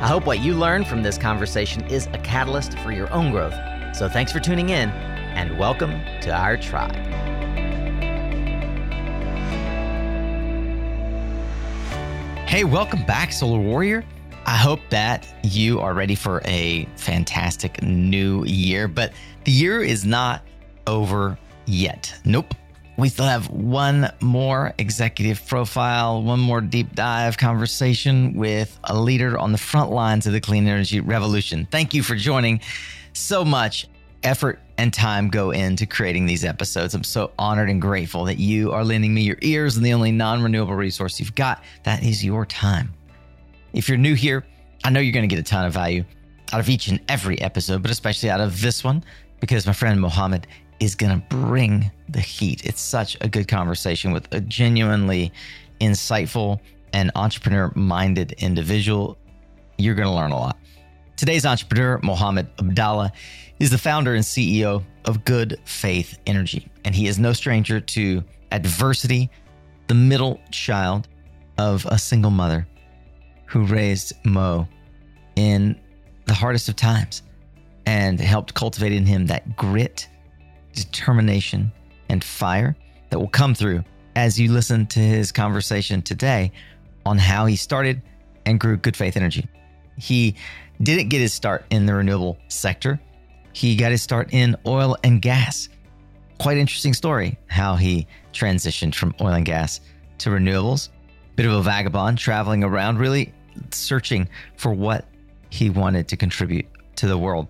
I hope what you learned from this conversation is a catalyst for your own growth. So thanks for tuning in and welcome to our tribe. Hey, welcome back, Solar Warrior. I hope that you are ready for a fantastic new year, but the year is not over yet. Nope. We still have one more executive profile, one more deep dive conversation with a leader on the front lines of the clean energy revolution. Thank you for joining. So much effort and time go into creating these episodes. I'm so honored and grateful that you are lending me your ears and the only non renewable resource you've got. That is your time. If you're new here, I know you're going to get a ton of value out of each and every episode, but especially out of this one, because my friend Mohammed is going to bring the heat. It's such a good conversation with a genuinely insightful and entrepreneur minded individual. You're going to learn a lot. Today's entrepreneur, Mohammed Abdallah, is the founder and CEO of Good Faith Energy, and he is no stranger to adversity, the middle child of a single mother who raised Mo in the hardest of times and helped cultivate in him that grit determination, and fire that will come through as you listen to his conversation today on how he started and grew Good Faith Energy. He didn't get his start in the renewable sector, he got his start in oil and gas. Quite interesting story how he transitioned from oil and gas to renewables. Bit of a vagabond traveling around, really searching for what he wanted to contribute to the world.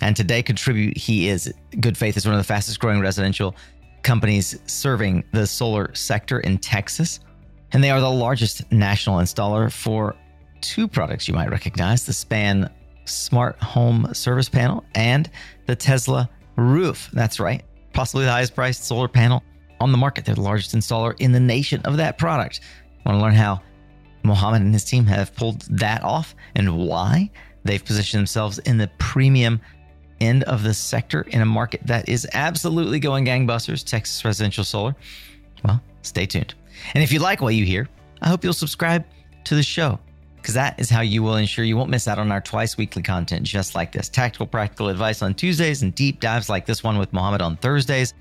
And today, Contribute, he is Good Faith is one of the fastest growing residential companies serving the solar sector in Texas. And they are the largest national installer for two products you might recognize the Span Smart Home Service Panel and the Tesla Roof. That's right, possibly the highest priced solar panel on the market. They're the largest installer in the nation of that product. Want to learn how Mohammed and his team have pulled that off and why they've positioned themselves in the premium end of the sector in a market that is absolutely going gangbusters, Texas residential solar? Well, stay tuned. And if you like what you hear, I hope you'll subscribe to the show because that is how you will ensure you won't miss out on our twice weekly content just like this tactical, practical advice on Tuesdays and deep dives like this one with Mohammed on Thursdays,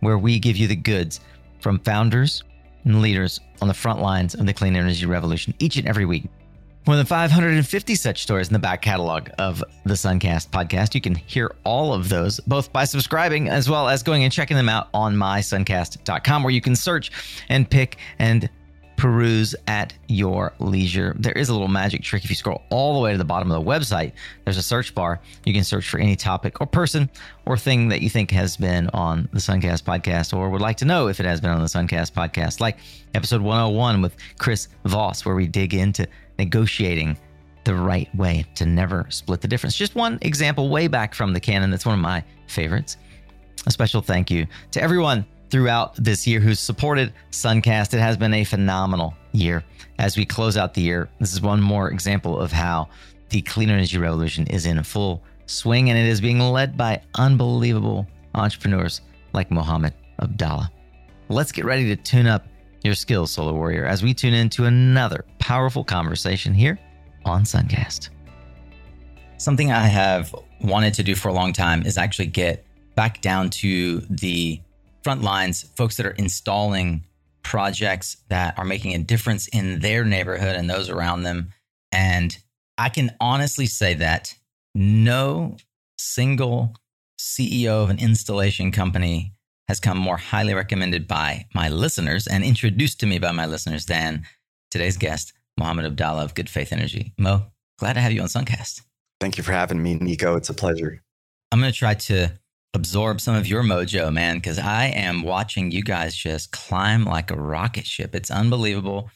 where we give you the goods from founders and leaders on the front lines of the clean energy revolution each and every week. More than 550 such stories in the back catalog of the Suncast podcast. You can hear all of those both by subscribing as well as going and checking them out on mysuncast.com where you can search and pick and peruse at your leisure. There is a little magic trick. If you scroll all the way to the bottom of the website, there's a search bar. You can search for any topic or person or thing that you think has been on the Suncast podcast or would like to know if it has been on the Suncast podcast, like episode 101 with Chris Voss, where we dig into negotiating the right way to never split the difference. Just one example way back from the canon that's one of my favorites. A special thank you to everyone throughout this year who's supported Suncast. It has been a phenomenal year. As we close out the year, this is one more example of how the clean energy revolution is in full swing and it is being led by unbelievable entrepreneurs like Mohammed Abdallah. Let's get ready to tune up your skills, Solar Warrior, as we tune into another powerful conversation here on Suncast. Something I have wanted to do for a long time is actually get back down to the front lines, folks that are installing projects that are making a difference in their neighborhood and those around them. And I can honestly say that no single CEO of an installation company has come more highly recommended by my listeners and introduced to me by my listeners than today's guest, Mohammed Abdallah of Good Faith Energy. Mo, glad to have you on Suncast. Thank you for having me, Nico. It's a pleasure. I'm going to try to absorb some of your mojo, man, because I am watching you guys just climb like a rocket ship. It's unbelievable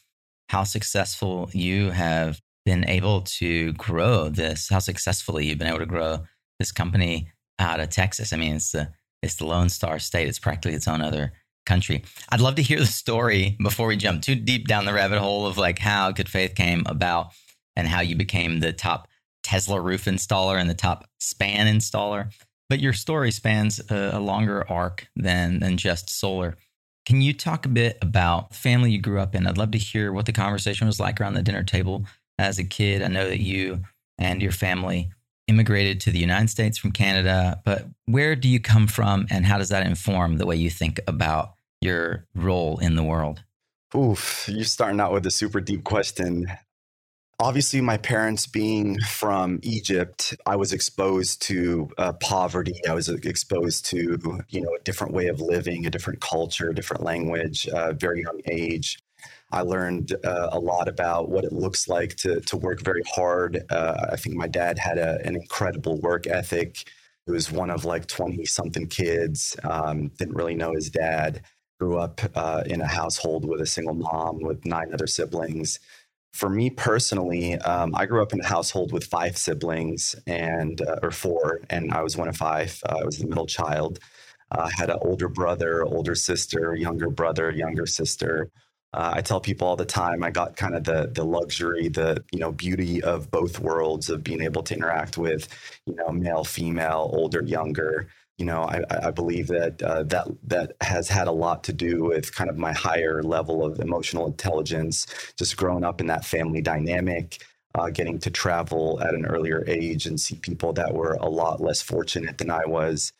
how successful you have been able to grow this, how successfully you've been able to grow this company out of Texas. I mean, it's the it's the Lone Star State. It's practically its own other country. I'd love to hear the story before we jump too deep down the rabbit hole of like how Good Faith came about and how you became the top Tesla roof installer and the top span installer. But your story spans a, a longer arc than than just solar. Can you talk a bit about the family you grew up in? I'd love to hear what the conversation was like around the dinner table as a kid. I know that you and your family immigrated to the United States from Canada, but where do you come from and how does that inform the way you think about your role in the world? Oof, you're starting out with a super deep question. Obviously, my parents being from Egypt, I was exposed to uh, poverty. I was exposed to, you know, a different way of living, a different culture, a different language, uh, very young age. I learned uh, a lot about what it looks like to to work very hard. Uh, I think my dad had a, an incredible work ethic. He was one of like twenty something kids. Um, didn't really know his dad. Grew up uh, in a household with a single mom with nine other siblings. For me personally, um, I grew up in a household with five siblings and uh, or four, and I was one of five. Uh, I was the middle child. I had an older brother, older sister, younger brother, younger sister. Uh, I tell people all the time I got kind of the the luxury, the you know beauty of both worlds of being able to interact with you know male, female, older, younger. You know, I, I believe that uh, that that has had a lot to do with kind of my higher level of emotional intelligence, just growing up in that family dynamic. Uh, getting to travel at an earlier age and see people that were a lot less fortunate than I was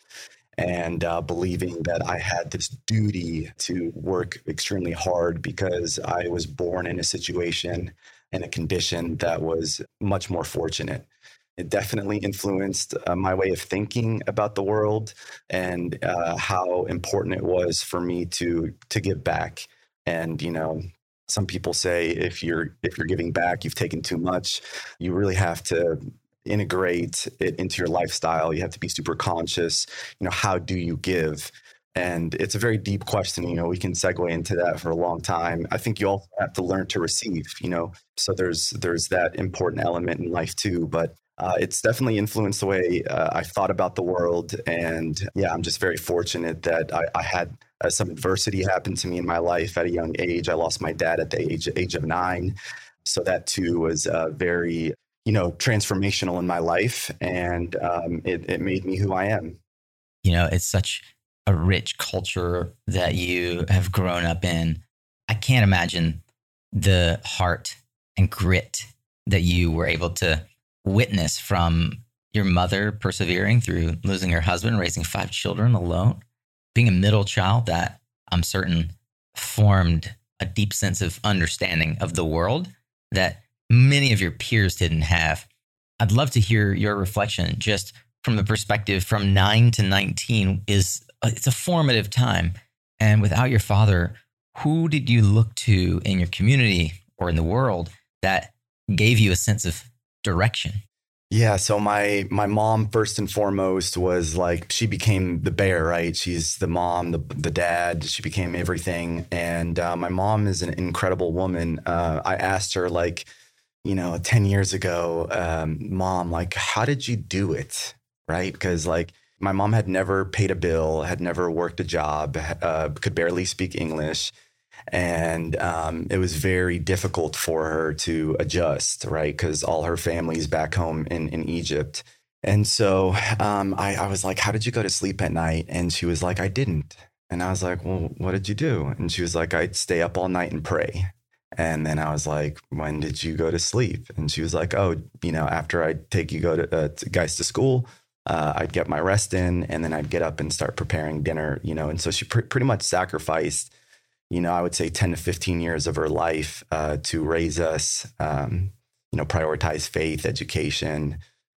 and uh, believing that I had this duty to work extremely hard because I was born in a situation and a condition that was much more fortunate. It definitely influenced uh, my way of thinking about the world and uh, how important it was for me to to give back. And you know, some people say if you're if you're giving back, you've taken too much. You really have to integrate it into your lifestyle. You have to be super conscious. You know, how do you give? And it's a very deep question. You know, we can segue into that for a long time. I think you also have to learn to receive. You know, so there's there's that important element in life too. But uh, it's definitely influenced the way uh, I thought about the world. And yeah, I'm just very fortunate that I, I had uh, some adversity happen to me in my life at a young age. I lost my dad at the age age of nine. So that too was uh, very you know, transformational in my life, and um, it, it made me who I am. You know, it's such a rich culture that you have grown up in. I can't imagine the heart and grit that you were able to witness from your mother persevering through losing her husband, raising five children alone, being a middle child that I'm certain formed a deep sense of understanding of the world that many of your peers didn't have. I'd love to hear your reflection just from the perspective from 9 to 19 is it's a formative time and without your father who did you look to in your community or in the world that gave you a sense of direction yeah, so my my mom first and foremost was like she became the bear, right? She's the mom, the the dad. She became everything, and uh, my mom is an incredible woman. Uh, I asked her like, you know, 10 years ago, um, mom, like, how did you do it? Right. Because, like, my mom had never paid a bill, had never worked a job, uh, could barely speak English. And um, it was very difficult for her to adjust, right? Because all her family's back home in, in Egypt. And so um, I, I was like, How did you go to sleep at night? And she was like, I didn't. And I was like, Well, what did you do? And she was like, I'd stay up all night and pray. And then I was like, when did you go to sleep? And she was like, oh, you know, after I take you go to, uh, to guys to school, uh, I'd get my rest in and then I'd get up and start preparing dinner, you know. And so she pr- pretty much sacrificed, you know, I would say 10 to 15 years of her life uh, to raise us, um, you know, prioritize faith, education.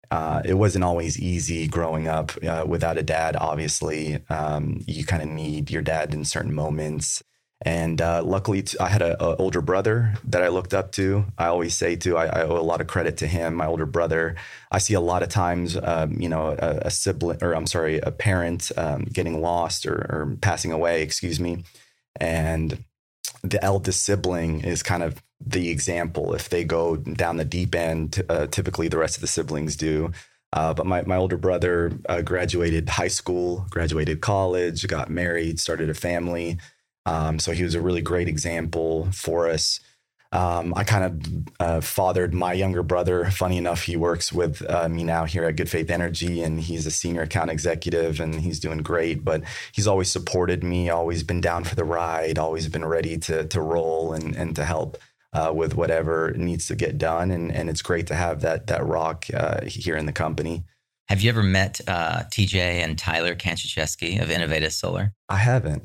Uh, it wasn't always easy growing up uh, without a dad, obviously. Um, you kind of need your dad in certain moments. And uh, luckily, I had an older brother that I looked up to. I always say to, I, I, owe a lot of credit to him. My older brother, I see a lot of times, um, you know, a, a, sibling, or I'm sorry, a parent um, getting lost or, or passing away, excuse me. And the eldest sibling is kind of the example. If they go down the deep end, uh, typically the rest of the siblings do. Uh, but my, my older brother uh, graduated high school, graduated college, got married, started a family. Um, so he was a really great example for us. Um, I kind of uh, fathered my younger brother. Funny enough, he works with uh, me now here at Good Faith Energy, and he's a senior account executive, and he's doing great. But he's always supported me, always been down for the ride, always been ready to to roll and and to help uh, with whatever needs to get done. And and it's great to have that that rock uh, here in the company. Have you ever met uh, TJ and Tyler Kanczuzewski of Inovateus Solar? I haven't.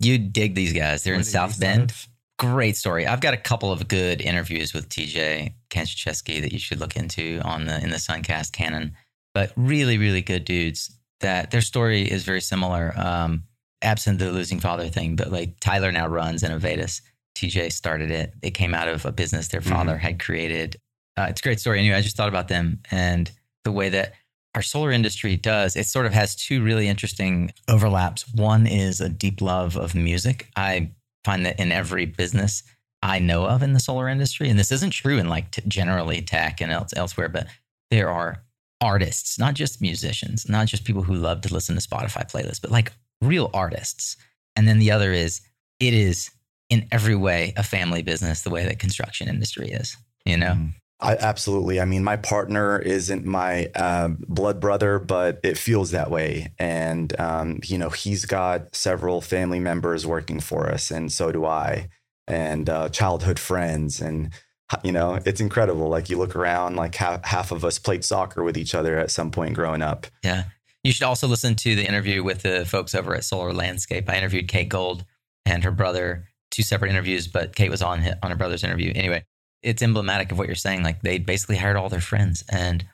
You dig these guys. They're in South Bend. Great story. I've got a couple of good interviews with TJ Kanczuzewski that you should look into on the in the Suncast canon. But really, really good dudes. That their story is very similar. Um, absent the losing father thing, but like Tyler now runs Inovateus. TJ started it. It came out of a business their father mm-hmm. had created. Uh, it's a great story. Anyway, I just thought about them and the way that our solar industry does, it sort of has two really interesting overlaps. One is a deep love of music. I find that in every business I know of in the solar industry, and this isn't true in like t- generally tech and else, elsewhere, but there are artists, not just musicians, not just people who love to listen to Spotify playlists, but like real artists. And then the other is it is in every way a family business, the way that construction industry is, you know? Mm. I, absolutely. I mean, my partner isn't my uh, blood brother, but it feels that way. And, um, you know, he's got several family members working for us, and so do I, and uh, childhood friends. And, you know, it's incredible. Like, you look around, like, half, half of us played soccer with each other at some point growing up. Yeah. You should also listen to the interview with the folks over at Solar Landscape. I interviewed Kate Gold and her brother, two separate interviews, but Kate was on, on her brother's interview. Anyway, it's emblematic of what you're saying. Like they basically hired all their friends, and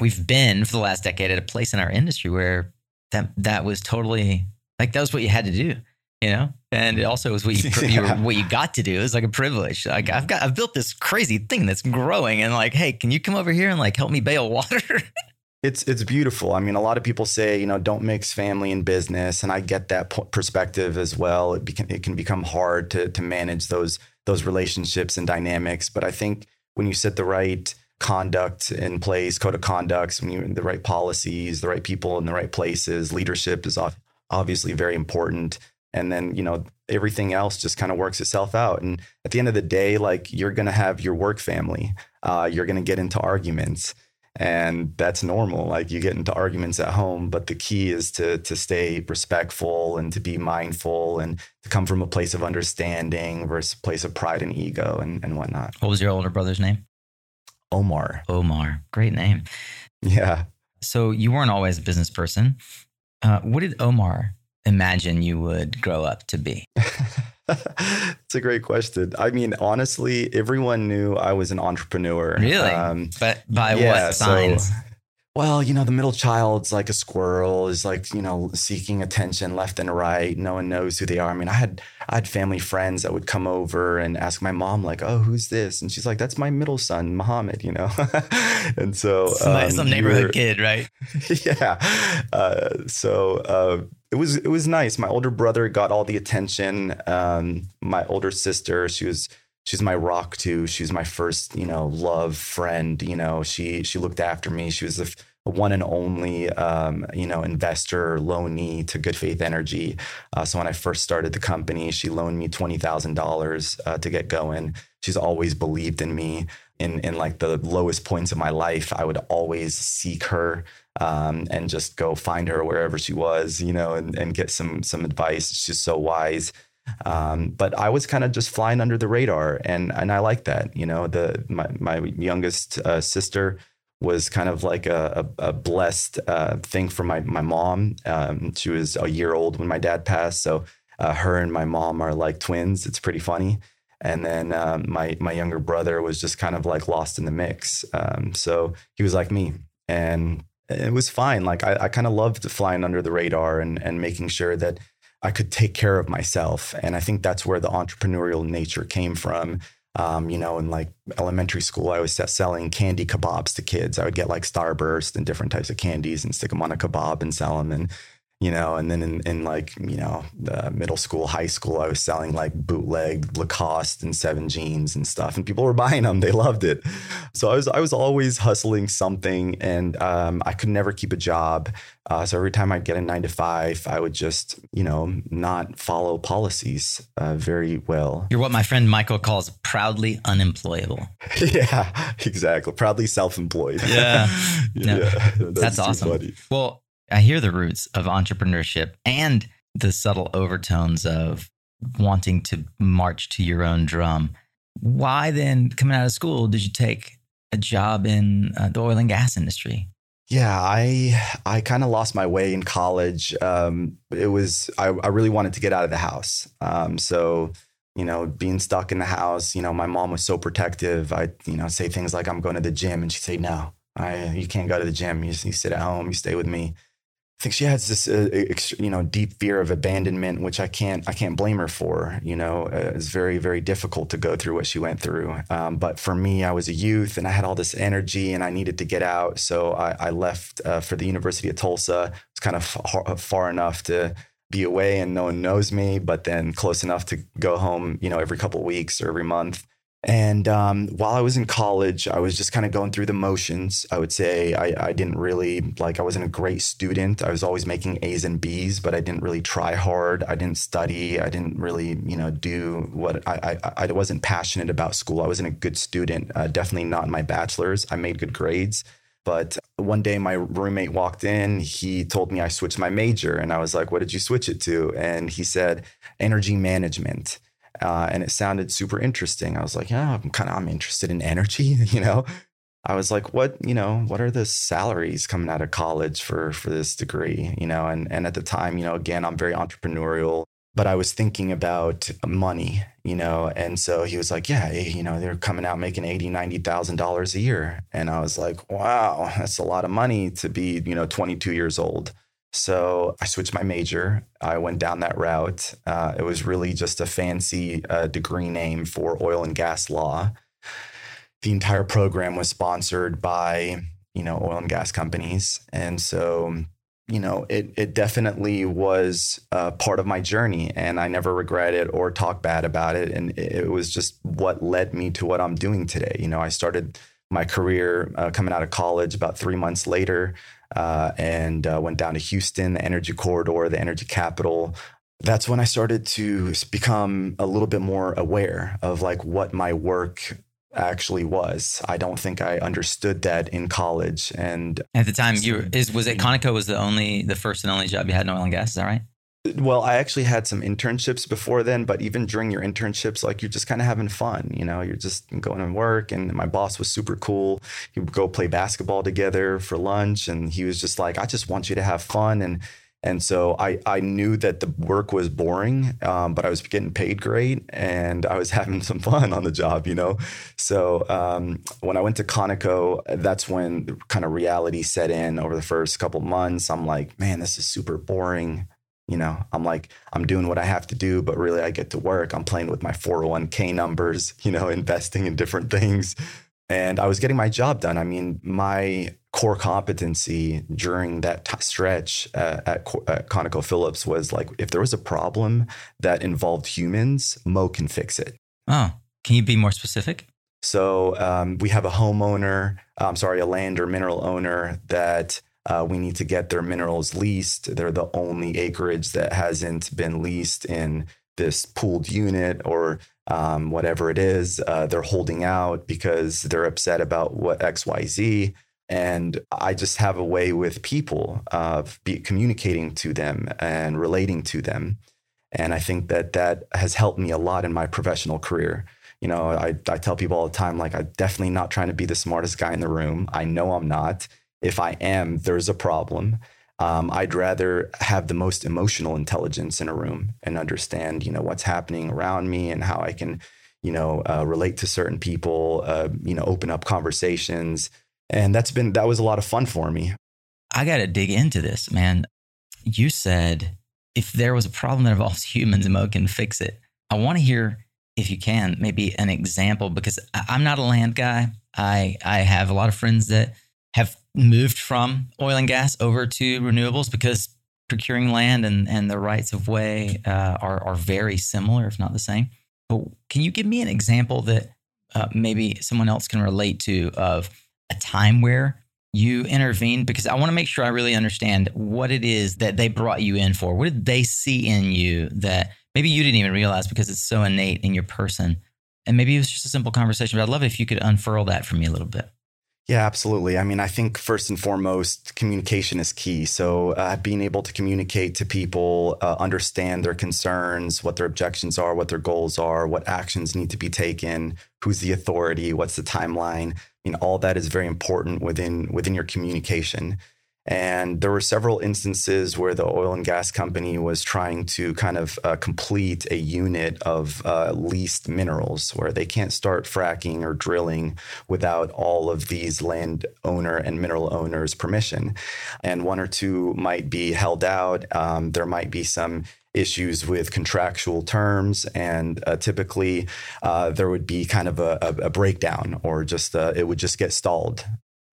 we've been for the last decade at a place in our industry where that that was totally like that was what you had to do, you know. And it also was what you, yeah. you were, what you got to do. It's like a privilege. Like I've got I've built this crazy thing that's growing, and like, hey, can you come over here and like help me bail water? it's it's beautiful. I mean, a lot of people say, you know, don't mix family and business, and I get that perspective as well. It, beca- it can become hard to to manage those those relationships and dynamics. But I think when you set the right conduct in place, code of conducts, when you the right policies, the right people in the right places, leadership is obviously very important. And then, you know, everything else just kind of works itself out. And at the end of the day, like you're going to have your work family, uh, you're going to get into arguments and that's normal like you get into arguments at home but the key is to to stay respectful and to be mindful and to come from a place of understanding versus a place of pride and ego and, and whatnot. What was your older brother's name? Omar. Omar. Great name. Yeah. So you weren't always a business person. Uh, what did omar imagine you would grow up to be it's a great question. I mean, honestly, everyone knew I was an entrepreneur. Really? Um, but by yeah, what signs? So, well, you know, the middle child's like a squirrel, is like, you know, seeking attention left and right. No one knows who they are. I mean, I had I had family friends that would come over and ask my mom, like, oh, who's this? And she's like, that's my middle son, Muhammad, you know? and so um, some neighborhood kid, right? yeah. Uh, so uh, it was it was nice. My older brother got all the attention. Um, my older sister, she was she's my rock too. She was my first, you know, love friend. You know, she she looked after me. She was the one and only, um, you know, investor loanee to Good Faith Energy. Uh, so when I first started the company, she loaned me twenty thousand uh, dollars to get going. She's always believed in me. In in like the lowest points of my life, I would always seek her um, and just go find her wherever she was, you know, and, and get some some advice. She's so wise. Um, but I was kind of just flying under the radar, and and I like that. You know, the my my youngest uh, sister was kind of like a, a, a blessed uh, thing for my my mom. Um, she was a year old when my dad passed, so uh, her and my mom are like twins. It's pretty funny. And then um, my my younger brother was just kind of like lost in the mix. Um, so he was like me, and it was fine. Like I, I kind of loved flying under the radar and and making sure that I could take care of myself. And I think that's where the entrepreneurial nature came from. Um, you know, in like elementary school, I was selling candy kebabs to kids. I would get like Starburst and different types of candies and stick them on a kebab and sell them. And you know, and then in, in like, you know, the middle school, high school, I was selling like bootleg Lacoste and seven jeans and stuff, and people were buying them. They loved it. So I was, I was always hustling something and um, I could never keep a job. Uh, so every time I'd get a nine to five, I would just, you know, not follow policies uh, very well. You're what my friend Michael calls proudly unemployable. yeah, exactly. Proudly self-employed. Yeah, no, yeah that's, that's awesome. Well, I hear the roots of entrepreneurship and the subtle overtones of wanting to march to your own drum. Why then, coming out of school, did you take a job in uh, the oil and gas industry? Yeah, I I kind of lost my way in college. Um, it was I, I really wanted to get out of the house. Um, so you know, being stuck in the house, you know, my mom was so protective. I you know say things like I'm going to the gym, and she'd say no, I you can't go to the gym. You, you sit at home, you stay with me. I think she has this, uh, you know, deep fear of abandonment, which I can't, I can't blame her for. You know, uh, it's very, very difficult to go through what she went through. Um, but for me, I was a youth and I had all this energy and I needed to get out. So I, I left uh, for the University of Tulsa. It's kind of far, far enough to be away and no one knows me, but then close enough to go home, you know, every couple of weeks or every month. And um, while I was in college, I was just kind of going through the motions. I would say I, I, didn't really like, I wasn't a great student. I was always making A's and B's, but I didn't really try hard. I didn't study. I didn't really, you know, do what I, I, I wasn't passionate about school. I wasn't a good student, uh, definitely not in my bachelor's. I made good grades. But one day my roommate walked in. He told me I switched my major. And I was like, what did you switch it to? And he said, energy management uh, and it sounded super interesting. I was like, yeah, I'm kind of I'm interested in energy, you know. I was like, what, you know, what are the salaries coming out of college for for this degree, you know? And and at the time, you know, again, I'm very entrepreneurial, but I was thinking about money, you know. And so he was like, yeah, you know, they're coming out making eighty, ninety thousand dollars a year, and I was like, wow, that's a lot of money to be, you know, 22 years old. So I switched my major. I went down that route. Uh, it was really just a fancy uh, degree name for oil and gas law. The entire program was sponsored by, you know, oil and gas companies. And so, you know, it, it definitely was uh, part of my journey and I never regret it or talk bad about it. And it was just what led me to what I'm doing today. You know, I started my career uh, coming out of college about three months later uh, and uh, went down to Houston, the energy corridor, the energy capital. That's when I started to become a little bit more aware of like what my work actually was. I don't think I understood that in college. And at the time, you is was it Conoco was the only the first and only job you had in oil and gas? Is that right? Well, I actually had some internships before then, but even during your internships, like you're just kind of having fun, you know, you're just going to work. And my boss was super cool. He would go play basketball together for lunch. And he was just like, I just want you to have fun. And and so I, I knew that the work was boring, um, but I was getting paid great and I was having some fun on the job, you know? So um, when I went to Conoco, that's when kind of reality set in over the first couple months. I'm like, man, this is super boring. You know, I'm like, I'm doing what I have to do, but really I get to work. I'm playing with my 401k numbers, you know, investing in different things. And I was getting my job done. I mean, my core competency during that t- stretch uh, at, at ConocoPhillips was like, if there was a problem that involved humans, Mo can fix it. Oh, can you be more specific? So um, we have a homeowner, I'm sorry, a land or mineral owner that uh, we need to get their minerals leased. They're the only acreage that hasn't been leased in this pooled unit or um, whatever it is. Uh, they're holding out because they're upset about what XYZ. And I just have a way with people of be communicating to them and relating to them. And I think that that has helped me a lot in my professional career. You know, I, I tell people all the time, like, I'm definitely not trying to be the smartest guy in the room. I know I'm not if I am, there's a problem. Um, I'd rather have the most emotional intelligence in a room and understand, you know, what's happening around me and how I can, you know, uh, relate to certain people, uh, you know, open up conversations. And that's been, that was a lot of fun for me. I got to dig into this, man. You said if there was a problem that involves humans, Mo can fix it. I want to hear, if you can, maybe an example because I'm not a land guy. I I have a lot of friends that have moved from oil and gas over to renewables because procuring land and, and the rights of way uh, are, are very similar, if not the same. But can you give me an example that uh, maybe someone else can relate to of a time where you intervened? Because I want to make sure I really understand what it is that they brought you in for. What did they see in you that maybe you didn't even realize because it's so innate in your person? And maybe it was just a simple conversation, but I'd love if you could unfurl that for me a little bit. Yeah, absolutely. I mean, I think first and foremost, communication is key. So, uh, being able to communicate to people, uh, understand their concerns, what their objections are, what their goals are, what actions need to be taken, who's the authority, what's the timeline. I mean, all that is very important within within your communication. And there were several instances where the oil and gas company was trying to kind of uh, complete a unit of uh, leased minerals where they can't start fracking or drilling without all of these land owner and mineral owners' permission. And one or two might be held out. Um, there might be some issues with contractual terms, and uh, typically uh, there would be kind of a, a, a breakdown, or just uh, it would just get stalled.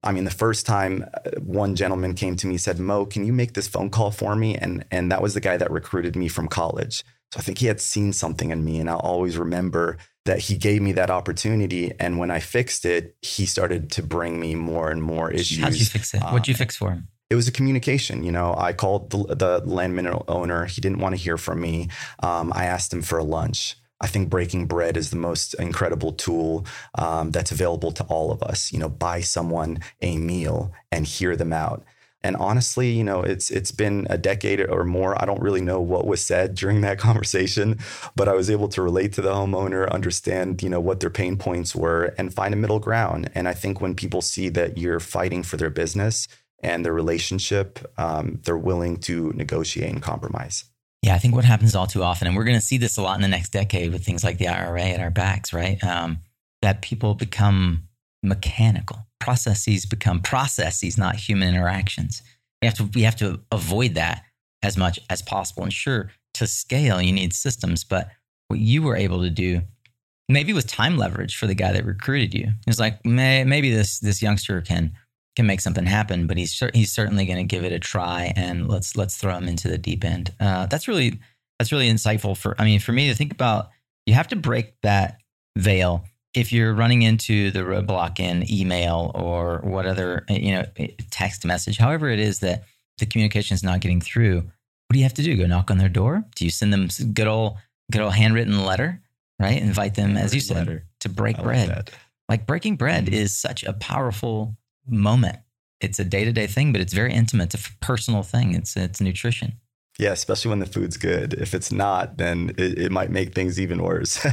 I mean, the first time uh, one gentleman came to me said, "Mo, can you make this phone call for me?" and and that was the guy that recruited me from college. So I think he had seen something in me, and I'll always remember that he gave me that opportunity. And when I fixed it, he started to bring me more and more issues. How'd you fix it? What'd you fix for him? it was a communication. You know, I called the, the land mineral owner. He didn't want to hear from me. Um, I asked him for a lunch. I think breaking bread is the most incredible tool um, that's available to all of us. You know, buy someone a meal and hear them out. And honestly, you know, it's it's been a decade or more. I don't really know what was said during that conversation, but I was able to relate to the homeowner, understand, you know, what their pain points were, and find a middle ground. And I think when people see that you're fighting for their business and their relationship, um, they're willing to negotiate and compromise. Yeah, I think what happens all too often, and we're going to see this a lot in the next decade with things like the IRA at our backs, right? Um, that people become mechanical. Processes become processes, not human interactions. We have to we have to avoid that as much as possible. And sure, to scale, you need systems, but what you were able to do maybe was time leverage for the guy that recruited you. It's like may, maybe this this youngster can can make something happen, but he's he's certainly going to give it a try, and let's let's throw him into the deep end. Uh, that's really that's really insightful for. I mean, for me to think about, you have to break that veil if you're running into the roadblock in email or what other you know text message, however it is that the communication is not getting through. What do you have to do? Go knock on their door? Do you send them good old good old handwritten letter? Right? Invite them, as you said, letter. to break I bread. Like, like breaking bread mm-hmm. is such a powerful moment. It's a day to day thing, but it's very intimate. It's a personal thing. It's it's nutrition. Yeah, especially when the food's good. If it's not, then it, it might make things even worse.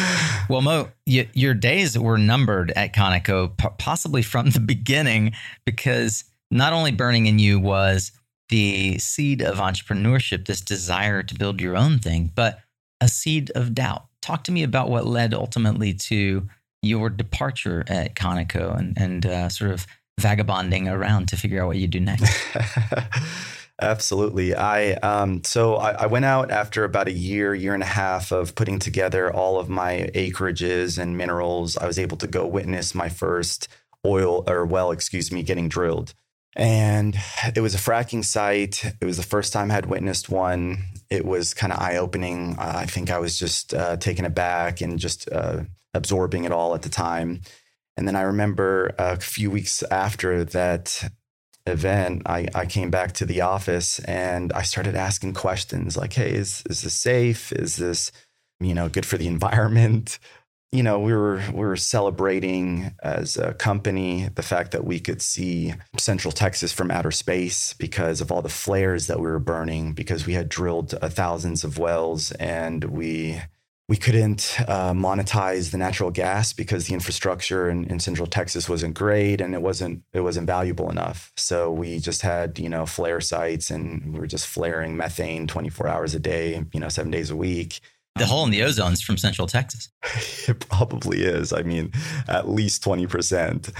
well, Mo, you, your days were numbered at Conoco, possibly from the beginning, because not only burning in you was the seed of entrepreneurship, this desire to build your own thing, but a seed of doubt. Talk to me about what led ultimately to your departure at Conoco and, and uh, sort of vagabonding around to figure out what you do next? Absolutely. I um, so I, I, went out after about a year, year and a half of putting together all of my acreages and minerals. I was able to go witness my first oil or well, excuse me, getting drilled. And it was a fracking site. It was the first time I had witnessed one. It was kind of eye opening. Uh, I think I was just uh, taken aback and just uh, absorbing it all at the time. And then I remember a few weeks after that event, I, I came back to the office and I started asking questions like, hey, is, is this safe? Is this, you know, good for the environment? You know, we were we were celebrating as a company the fact that we could see Central Texas from outer space because of all the flares that we were burning, because we had drilled uh, thousands of wells and we we couldn't uh, monetize the natural gas because the infrastructure in, in, central texas wasn't great and it wasn't it wasn't valuable enough. So we just had you know flare sites and we were just flaring methane 24 hours a day you know seven days a week. The hole in the ozone is from central texas. It probably is. I mean at least 20%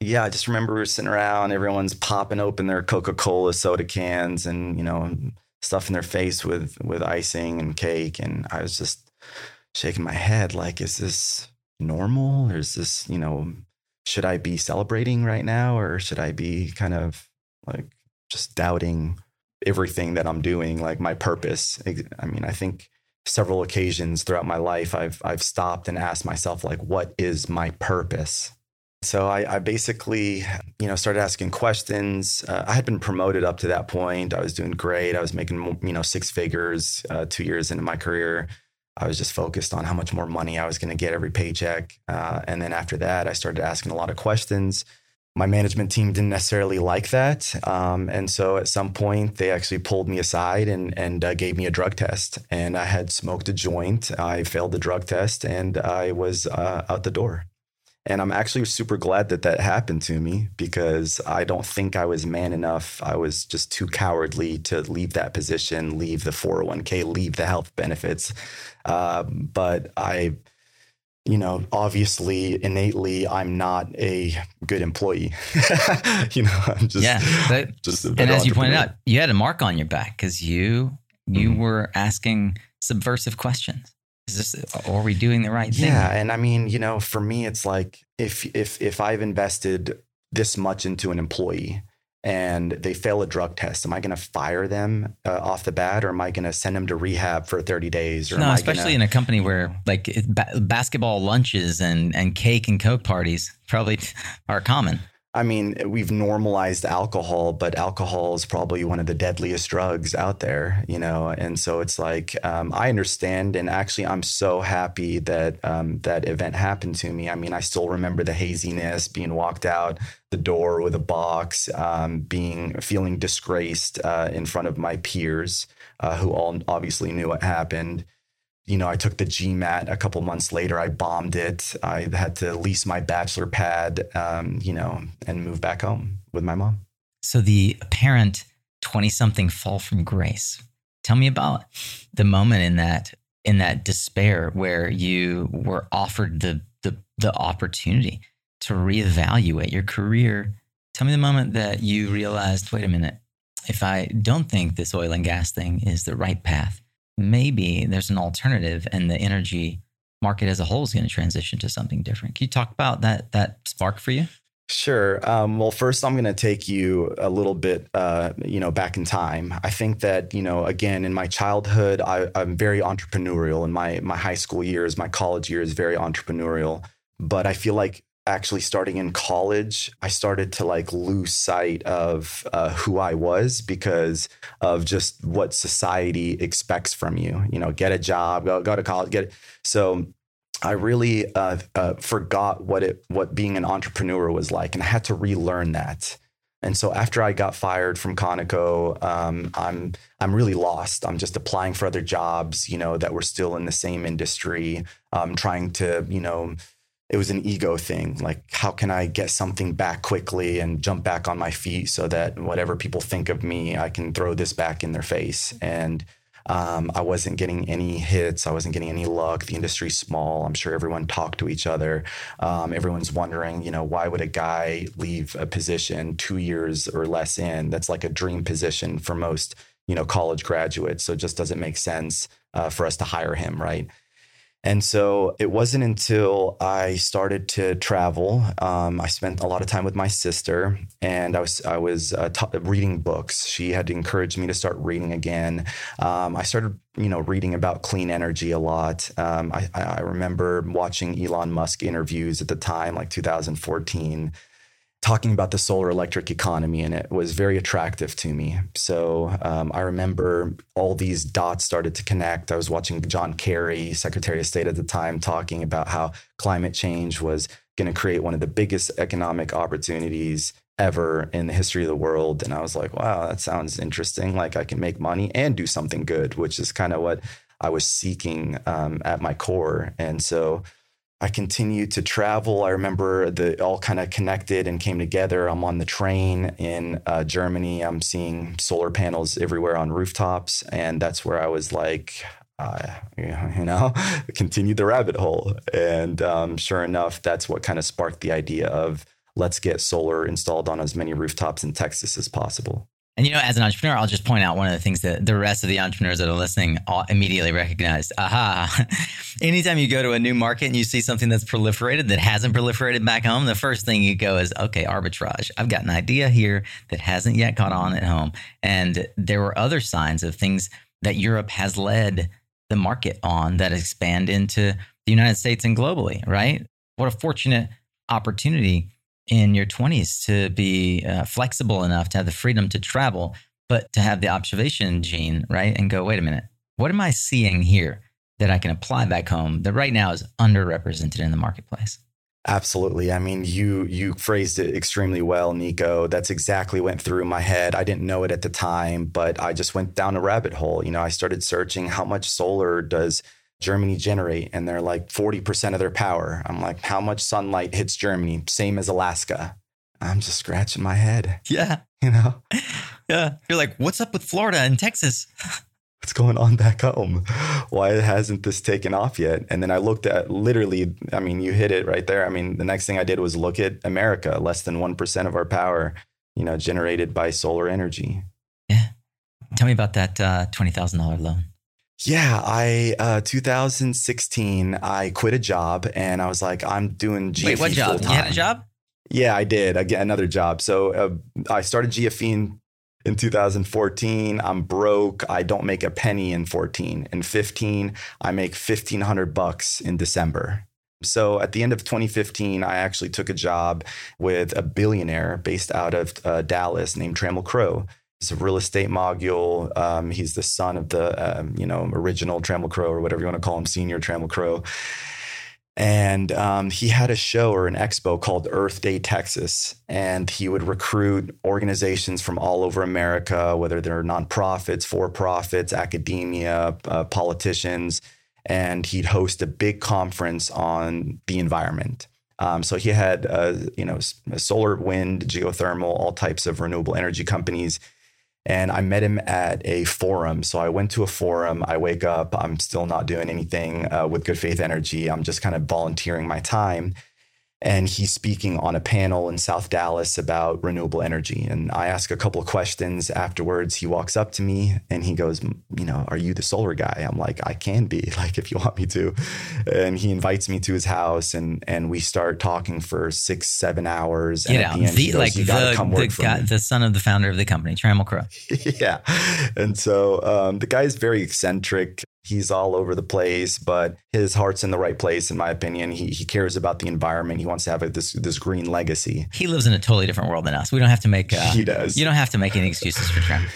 yeah i just remember we were sitting around everyone's popping open their coca-cola soda cans and you know stuffing their face with with icing and cake and i was just shaking my head like, is this normal? Or is this, you know, should I be celebrating right now? Or should I be kind of like just doubting everything that I'm doing, like my purpose. I mean, I think several occasions throughout my life, I've I've stopped and asked myself, like, what is my purpose? So I, I basically, you know, started asking questions. Uh, I had been promoted up to that point. I was doing great. I was making, you know, six figures uh, two years into my career. I was just focused on how much more money I was going to get every paycheck. Uh, and then after that, I started asking a lot of questions my management team didn't necessarily like that. Um, and so at some point, they actually pulled me aside and, and uh, gave me a drug test. And I had smoked a joint. I failed the drug test and I was uh, out the door. And I'm actually super glad that that happened to me because I don't think I was man enough. I was just too cowardly to leave that position, leave the 401k, leave the health benefits. Uh, but I you know, obviously, innately, I'm not a good employee. you know, I'm just yeah. Just and as you pointed out, you had a mark on your back because you you mm-hmm. were asking subversive questions. Is this are we doing the right thing? Yeah, and I mean, you know, for me, it's like if if if I've invested this much into an employee and they fail a drug test, am I going to fire them uh, off the bat, or am I going to send them to rehab for thirty days? Or no, especially gonna... in a company where like ba- basketball lunches and and cake and coke parties probably are common. I mean, we've normalized alcohol, but alcohol is probably one of the deadliest drugs out there, you know. And so it's like um, I understand, and actually, I'm so happy that um, that event happened to me. I mean, I still remember the haziness, being walked out the door with a box, um, being feeling disgraced uh, in front of my peers, uh, who all obviously knew what happened you know, I took the GMAT a couple months later. I bombed it. I had to lease my bachelor pad, um, you know, and move back home with my mom. So the apparent 20 something fall from grace. Tell me about the moment in that in that despair where you were offered the the the opportunity to reevaluate your career. Tell me the moment that you realized, wait a minute, if I don't think this oil and gas thing is the right path, maybe there's an alternative and the energy market as a whole is going to transition to something different. Can you talk about that that spark for you? Sure. Um, well, first, I'm going to take you a little bit, uh, you know, back in time. I think that, you know, again, in my childhood, I, I'm very entrepreneurial. In my my high school years, my college years, very entrepreneurial. But I feel like actually starting in college, I started to like lose sight of uh, who I was because of just what society expects from you. You know, get a job, go go to college, get it. So I really uh, uh, forgot what it what being an entrepreneur was like, and I had to relearn that. And so after I got fired from Conoco, um, I'm I'm really lost. I'm just applying for other jobs, you know, that were still in the same industry, um, trying to, you know, it was an ego thing. Like, how can I get something back quickly and jump back on my feet so that whatever people think of me, I can throw this back in their face. And um, I wasn't getting any hits. I wasn't getting any luck. The industry's small. I'm sure everyone talked to each other. Um, everyone's wondering, you know, why would a guy leave a position two years or less in? That's like a dream position for most, you know, college graduates. So it just doesn't make sense uh, for us to hire him, right? And so it wasn't until I started to travel. Um, I spent a lot of time with my sister, and I was I was uh, t- reading books. She had encouraged me to start reading again. Um, I started, you know, reading about clean energy a lot. Um, I, I remember watching Elon Musk interviews at the time, like 2014 talking about the solar electric economy, and it was very attractive to me. So um, I remember all these dots started to connect. I was watching John Kerry, Secretary of State at the time, talking about how climate change was going to create one of the biggest economic opportunities ever in the history of the world. And I was like, wow, that sounds interesting. Like I can make money and do something good, which is kind of what I was seeking um, at my core. And so I continued to travel. I remember the all kind of connected and came together. I'm on the train in uh, Germany. I'm seeing solar panels everywhere on rooftops, and that's where I was like, uh, you know, continued the rabbit hole. And um, sure enough, that's what kind of sparked the idea of let's get solar installed on as many rooftops in Texas as possible. And you know, as an entrepreneur, I'll just point out one of the things that the rest of the entrepreneurs that are listening all immediately recognize. Aha. Anytime you go to a new market and you see something that's proliferated that hasn't proliferated back home, the first thing you go is, okay, arbitrage. I've got an idea here that hasn't yet caught on at home. And there were other signs of things that Europe has led the market on that expand into the United States and globally, right? What a fortunate opportunity in your 20s to be uh, flexible enough to have the freedom to travel, but to have the observation gene, right? And go, wait a minute, what am I seeing here that I can apply back home that right now is underrepresented in the marketplace? Absolutely. I mean, you you phrased it extremely well, Nico. That's exactly what went through my head. I didn't know it at the time, but I just went down a rabbit hole. You know, I started searching how much solar does Germany generate and they're like 40% of their power. I'm like, how much sunlight hits Germany? Same as Alaska. I'm just scratching my head. Yeah. You know? Yeah. You're like, what's up with Florida and Texas? What's going on back home? Why hasn't this taken off yet? And then I looked at literally, I mean, you hit it right there. I mean, the next thing I did was look at America, less than 1% of our power, you know, generated by solar energy. Yeah. Tell me about that uh, $20,000 loan. Yeah, I uh 2016 I quit a job and I was like I'm doing GFE Wait, what job? full-time. You had a job? Yeah, I did. I get another job. So uh, I started GFE in, in 2014. I'm broke. I don't make a penny in 14. In 15, I make 1500 bucks in December. So at the end of 2015, I actually took a job with a billionaire based out of uh, Dallas named Trammell Crow. He's a real estate mogul. Um, he's the son of the um, you know original Trammell Crow or whatever you want to call him, senior Trammell Crow. And um, he had a show or an expo called Earth Day Texas, and he would recruit organizations from all over America, whether they're nonprofits, for profits, academia, uh, politicians, and he'd host a big conference on the environment. Um, so he had, uh, you know, solar, wind, geothermal, all types of renewable energy companies and I met him at a forum. So I went to a forum. I wake up. I'm still not doing anything uh, with Good Faith Energy. I'm just kind of volunteering my time and he's speaking on a panel in South Dallas about renewable energy. And I ask a couple of questions afterwards. He walks up to me and he goes, You know, are you the solar guy? I'm like, I can be, like, if you want me to. And he invites me to his house and and we start talking for six, seven hours. And at the end, the, goes, like the, the, guy, the son of the founder of the company, Trammell Crow. yeah. And so um, the guy is very eccentric. He's all over the place, but his heart's in the right place, in my opinion. He, he cares about the environment. He wants to have a, this this green legacy. He lives in a totally different world than us. We don't have to make. Uh, he does. You don't have to make any excuses for Trent.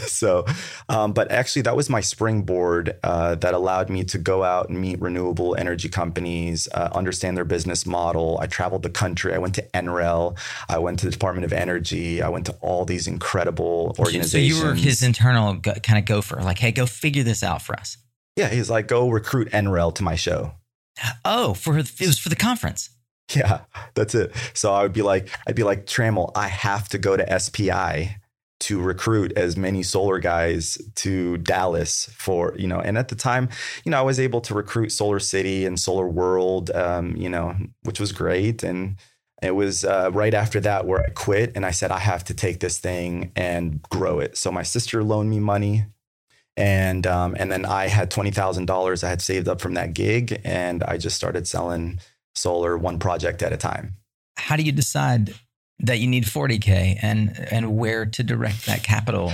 so, um, but actually, that was my springboard uh, that allowed me to go out and meet renewable energy companies, uh, understand their business model. I traveled the country. I went to NREL. I went to the Department of Energy. I went to all these incredible organizations. So you were his internal go, kind of gopher, like, hey, go figure this out for us. Yeah, he's like, go recruit NREL to my show. Oh, for it was for the conference. Yeah, that's it. So I would be like, I'd be like, Trammell, I have to go to SPI to recruit as many solar guys to Dallas for, you know, and at the time, you know, I was able to recruit Solar City and Solar World, um, you know, which was great. And it was uh, right after that where I quit and I said, I have to take this thing and grow it. So my sister loaned me money and um, and then I had twenty thousand dollars I had saved up from that gig, and I just started selling solar one project at a time. How do you decide that you need forty k and and where to direct that capital?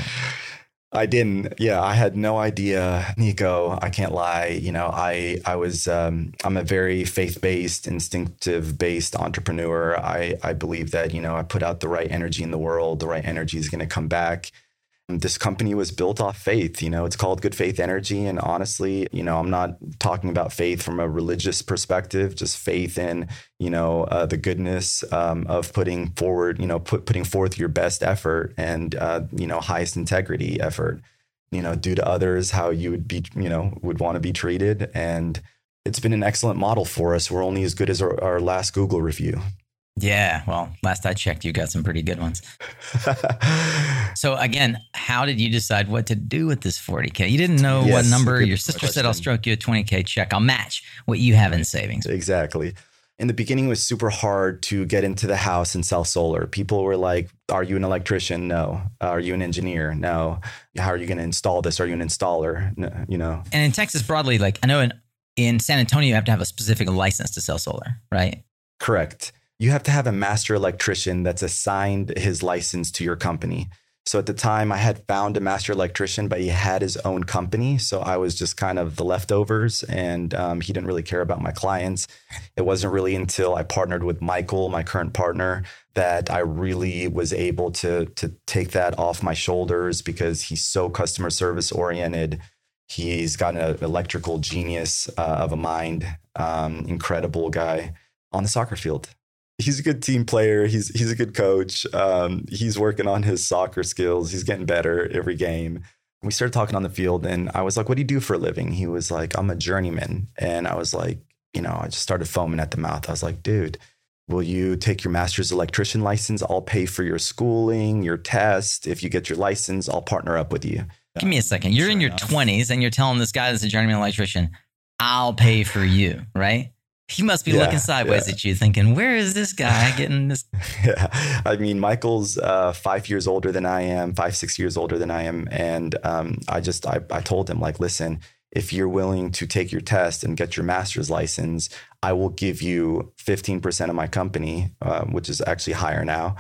I didn't. Yeah, I had no idea, Nico. I can't lie. You know, I I was um, I'm a very faith based, instinctive based entrepreneur. I I believe that you know I put out the right energy in the world, the right energy is going to come back this company was built off faith. You know, it's called Good Faith Energy. And honestly, you know, I'm not talking about faith from a religious perspective, just faith in, you know, uh, the goodness um, of putting forward, you know, put, putting forth your best effort and, uh, you know, highest integrity effort, you know, due to others how you would be, you know, would want to be treated. And it's been an excellent model for us. We're only as good as our, our last Google review. Yeah, well, last I checked, you got some pretty good ones. so again, how did you decide what to do with this 40k? You didn't know yes, what number. Your sister question. said, "I'll stroke you a 20k check. I'll match what you have in savings." Exactly. in the beginning it was super hard to get into the house and sell solar people were like are you an electrician no are you an engineer no how are you going to install this are you an installer no, you know and in texas broadly like i know in, in san antonio you have to have a specific license to sell solar right correct you have to have a master electrician that's assigned his license to your company so at the time, I had found a master electrician, but he had his own company. So I was just kind of the leftovers, and um, he didn't really care about my clients. It wasn't really until I partnered with Michael, my current partner, that I really was able to to take that off my shoulders because he's so customer service oriented. He's got an electrical genius uh, of a mind, um, incredible guy on the soccer field he's a good team player. He's he's a good coach. Um, he's working on his soccer skills. He's getting better every game. We started talking on the field, and I was like, "What do you do for a living?" He was like, "I'm a journeyman," and I was like, you know, I just started foaming at the mouth. I was like, "Dude." Will you take your master's electrician license? I'll pay for your schooling, your test. If you get your license, I'll partner up with you. Give me a second. You're sure in your enough. 20s and you're telling this guy that's a journeyman electrician, I'll pay for you, right? He must be yeah, looking sideways yeah. at you, thinking, "Where is this guy getting this?" yeah, I mean, Michael's uh, five years older than I am, five six years older than I am, and um, I just I, I told him like, listen, if you're willing to take your test and get your master's license, I will give you fifteen percent of my company, uh, which is actually higher now.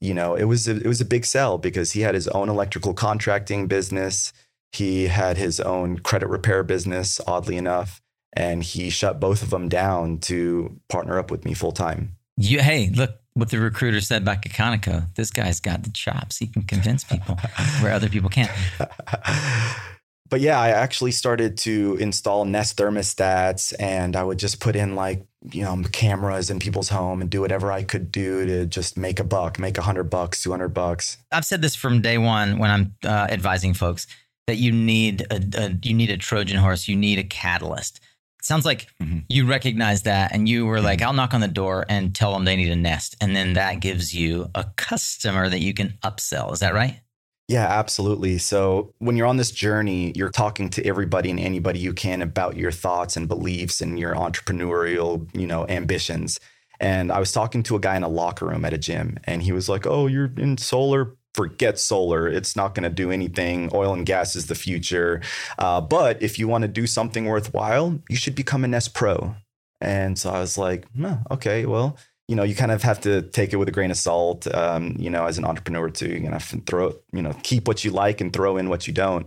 You know, it was a, it was a big sell because he had his own electrical contracting business. He had his own credit repair business, oddly enough and he shut both of them down to partner up with me full time. You, hey, look what the recruiter said back at Conoco. This guy's got the chops. He can convince people where other people can't. but yeah, I actually started to install Nest thermostats, and I would just put in like you know cameras in people's home and do whatever I could do to just make a buck, make a hundred bucks, two hundred bucks. I've said this from day one when I'm uh, advising folks that you need a, a you need a Trojan horse, you need a catalyst sounds like mm-hmm. you recognize that and you were mm-hmm. like, I'll knock on the door and tell them they need a nest. And then that gives you a customer that you can upsell. Is that right? Yeah, absolutely. So when you're on this journey, you're talking to everybody and anybody you can about your thoughts and beliefs and your entrepreneurial, you know, ambitions. And I was talking to a guy in a locker room at a gym and he was like, "Oh, you're in solar forget solar. It's not going to do anything. Oil and gas is the future. Uh, but if you want to do something worthwhile, you should become a Nest Pro. And so I was like, oh, okay, well, you know, you kind of have to take it with a grain of salt, um, you know, as an entrepreneur to, you know, throw, you know, keep what you like and throw in what you don't.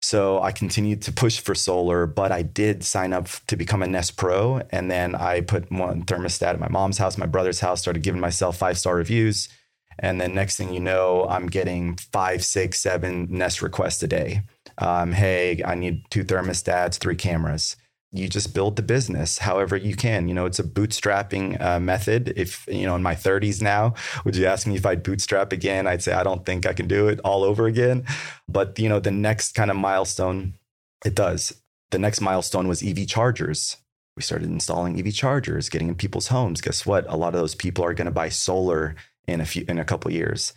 So I continued to push for solar, but I did sign up to become a Nest Pro. And then I put one thermostat at my mom's house, my brother's house, started giving myself five star reviews and then next thing you know, I'm getting five, six, seven Nest requests a day. Um, hey, I need two thermostats, three cameras. You just build the business however you can. You know, it's a bootstrapping uh, method. If, you know, in my 30s now, would you ask me if I'd bootstrap again? I'd say, I don't think I can do it all over again. But, you know, the next kind of milestone, it does. The next milestone was EV chargers we started installing EV chargers, getting in people's homes. Guess what? A lot of those people are going to buy solar in a few in a couple years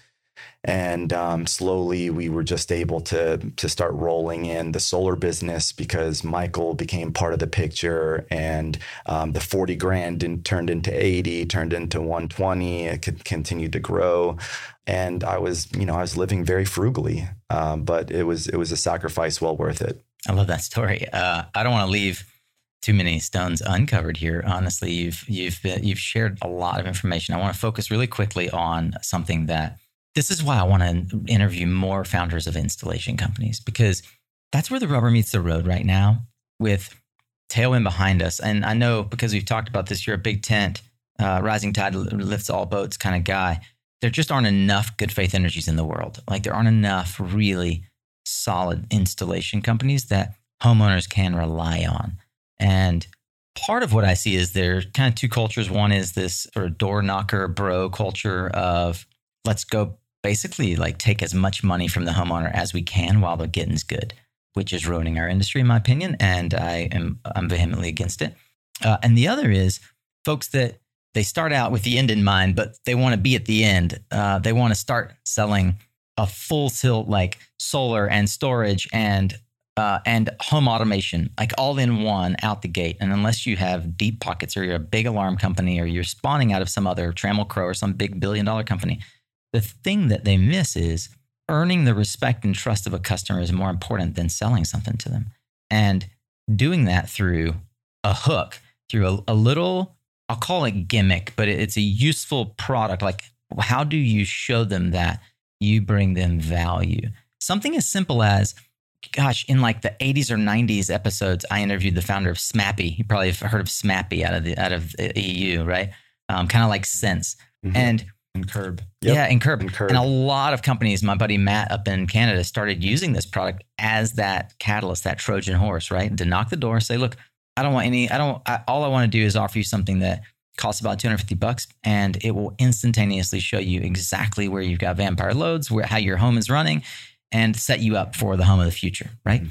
and um, slowly we were just able to to start rolling in the solar business because Michael became part of the picture, and um, the forty grand in, turned into eighty, turned into one twenty. It could continue to grow, and I was you know I was living very frugally, um, but it was it was a sacrifice well worth it. I love that story. Uh, I don't want to leave too many stones uncovered here. Honestly, you've you've you've shared a lot of information. I want to focus really quickly on something that this is why I want to interview more founders of installation companies because that's where the rubber meets the road right now with tailwind behind us. And I know because we've talked about this, you're a big tent, uh, rising tide lifts all boats kind of guy. There just aren't enough good faith energies in the world. Like there aren't enough really solid installation companies that homeowners can rely on. And part of what I see is there kind of two cultures. One is this sort of door knocker bro culture of let's go basically like take as much money from the homeowner as we can while the getting's good, which is ruining our industry, in my opinion. And I am I'm vehemently against it. Uh, and the other is folks that they start out with the end in mind, but they want to be at the end. Uh, they want to start selling a full tilt like solar and storage and uh, and home automation, like all in one out the gate. And unless you have deep pockets or you're a big alarm company or you're spawning out of some other Trammell Crow or some big billion dollar company, the thing that they miss is earning the respect and trust of a customer is more important than selling something to them. And doing that through a hook, through a, a little, I'll call it gimmick, but it's a useful product. Like, how do you show them that you bring them value? Something as simple as, gosh, in like the 80s or 90s episodes, I interviewed the founder of Smappee. You probably have heard of Smappee out of the out of the EU, right? Um, kind of like Sense. Mm-hmm. And and Curb. Yep. Yeah, and Curb. and Curb. And a lot of companies, my buddy Matt up in Canada started using this product as that catalyst, that Trojan horse, right? To knock the door, say, look, I don't want any, I don't, I, all I want to do is offer you something that costs about 250 bucks and it will instantaneously show you exactly where you've got vampire loads, where, how your home is running and set you up for the home of the future, right? Mm-hmm.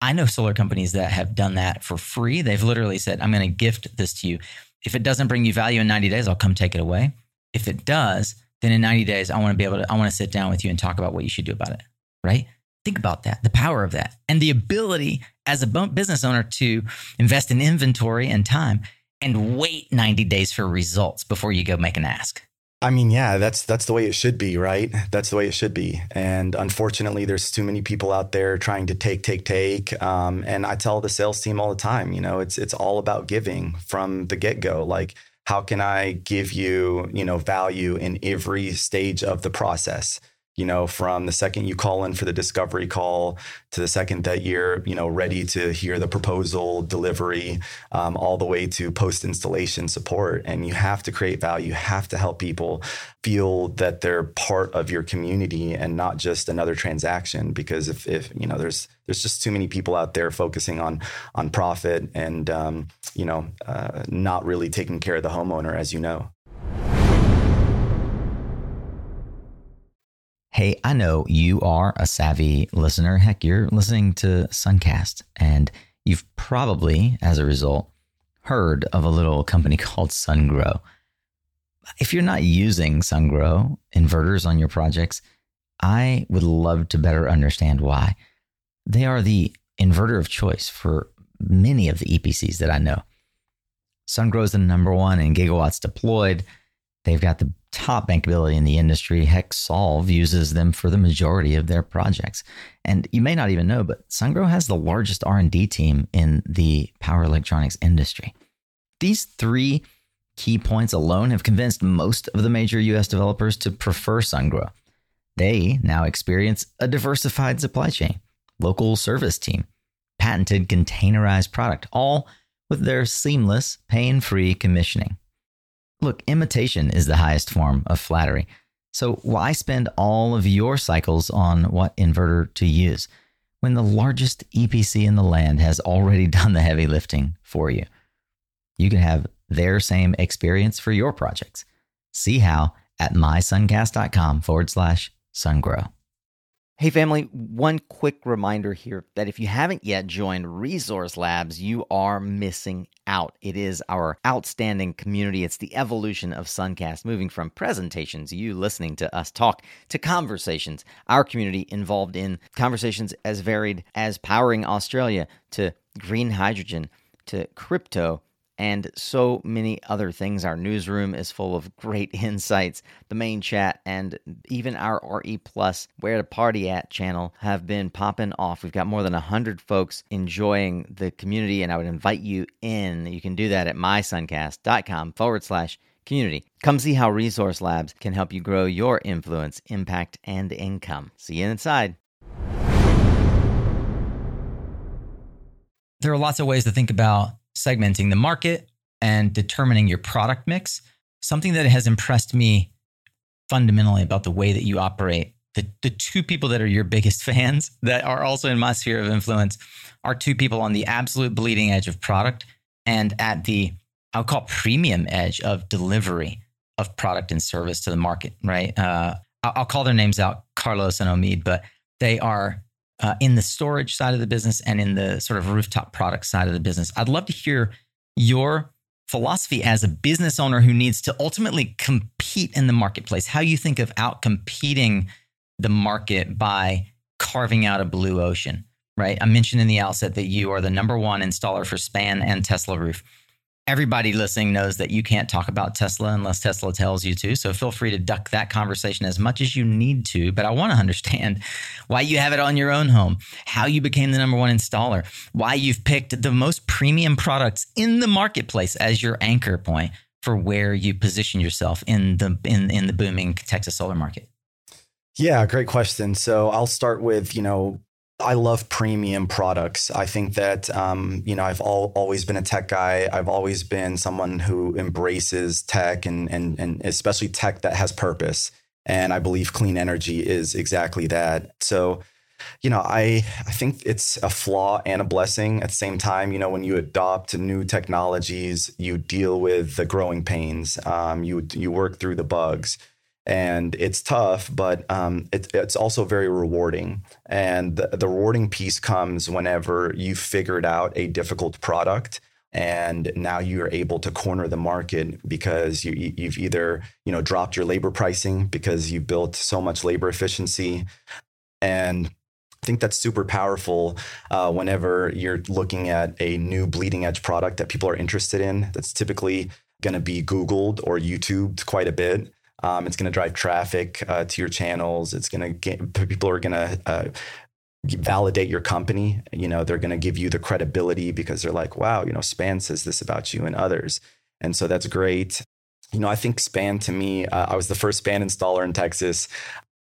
I know solar companies that have done that for free. They've literally said, I'm going to gift this to you. If it doesn't bring you value in 90 days, I'll come take it away. If it does, then in 90 days, I want to be able to, I want to sit down with you and talk about what you should do about it, right? Think about that, the power of that, and the ability as a business owner to invest in inventory and time and wait 90 days for results before you go make an ask. I mean, yeah, that's that's the way it should be, right? That's the way it should be. And unfortunately, there's too many people out there trying to take, take, take. Um, and I tell the sales team all the time, you know, it's it's all about giving from the get go. Like, how can I give you, you know, value in every stage of the process? You know, from the second you call in for the discovery call to the second that you're, you know, ready to hear the proposal delivery, um, all the way to post installation support. And you have to create value. You have to help people feel that they're part of your community and not just another transaction. Because if, if you know, there's there's just too many people out there focusing on on profit and um, you know, uh, not really taking care of the homeowner, as you know. Hey, I know you are a savvy listener. Heck, you're listening to Suncast, and you've probably, as a result, heard of a little company called SunGrow. If you're not using SunGrow inverters on your projects, I would love to better understand why. They are the inverter of choice for many of the EPCs that I know. SunGrow is the number one in gigawatts deployed. They've got the top bankability in the industry. Heck, SOLV uses them for the majority of their projects. And you may not even know, but SunGrow has the largest R&D team in the power electronics industry. These three key points alone have convinced most of the major US developers to prefer SunGrow. They now experience a diversified supply chain, local service team, patented containerized product, all with their seamless, pain-free commissioning. Look, imitation is the highest form of flattery. So why spend all of your cycles on what inverter to use when the largest EPC in the land has already done the heavy lifting for you? You can have their same experience for your projects. See how at mysuncast.com forward slash sungrow. Hey, family, one quick reminder here that if you haven't yet joined Resource Labs, you are missing out. It is our outstanding community. It's the evolution of Suncast, moving from presentations, you listening to us talk, to conversations. Our community involved in conversations as varied as powering Australia, to green hydrogen, to crypto and so many other things. Our newsroom is full of great insights. The main chat and even our RE Plus Where to Party At channel have been popping off. We've got more than 100 folks enjoying the community, and I would invite you in. You can do that at mysuncast.com forward slash community. Come see how Resource Labs can help you grow your influence, impact, and income. See you inside. There are lots of ways to think about segmenting the market and determining your product mix. Something that has impressed me fundamentally about the way that you operate. The, the two people that are your biggest fans that are also in my sphere of influence are two people on the absolute bleeding edge of product and at the, I'll call premium edge of delivery of product and service to the market, right? Uh, I'll, I'll call their names out, Carlos and Omid, but they are uh, in the storage side of the business and in the sort of rooftop product side of the business. I'd love to hear your philosophy as a business owner who needs to ultimately compete in the marketplace, how you think of out competing the market by carving out a blue ocean. right? I mentioned in the outset that you are the number one installer for Span and Tesla Roof. Everybody listening knows that you can't talk about Tesla unless Tesla tells you to. So feel free to duck that conversation as much as you need to. But I want to understand why you have it on your own home, how you became the number one installer, why you've picked the most premium products in the marketplace as your anchor point for where you position yourself in the in, in the booming Texas solar market. Yeah, great question. So I'll start with, you know, I love premium products. I think that um, you know I've all, always been a tech guy. I've always been someone who embraces tech and and and especially tech that has purpose. And I believe clean energy is exactly that. So, you know, I I think it's a flaw and a blessing at the same time. You know, when you adopt new technologies, you deal with the growing pains. Um, you you work through the bugs and it's tough, but um, it, it's also very rewarding. And the, the rewarding piece comes whenever you've figured out a difficult product and now you're able to corner the market because you, you've either you know dropped your labor pricing because you built so much labor efficiency and I think that's super powerful uh, whenever you're looking at a new bleeding edge product that people are interested in. That's typically going to be Googled or YouTubed quite a bit. Um, it's going to drive traffic uh, to your channels. It's going to get people are going to uh, validate your company. You know, they're going to give you the credibility because they're like, wow, you know, Span says this about you and others. And so that's great. You know, I think Span to me, uh, I was the first Span installer in Texas.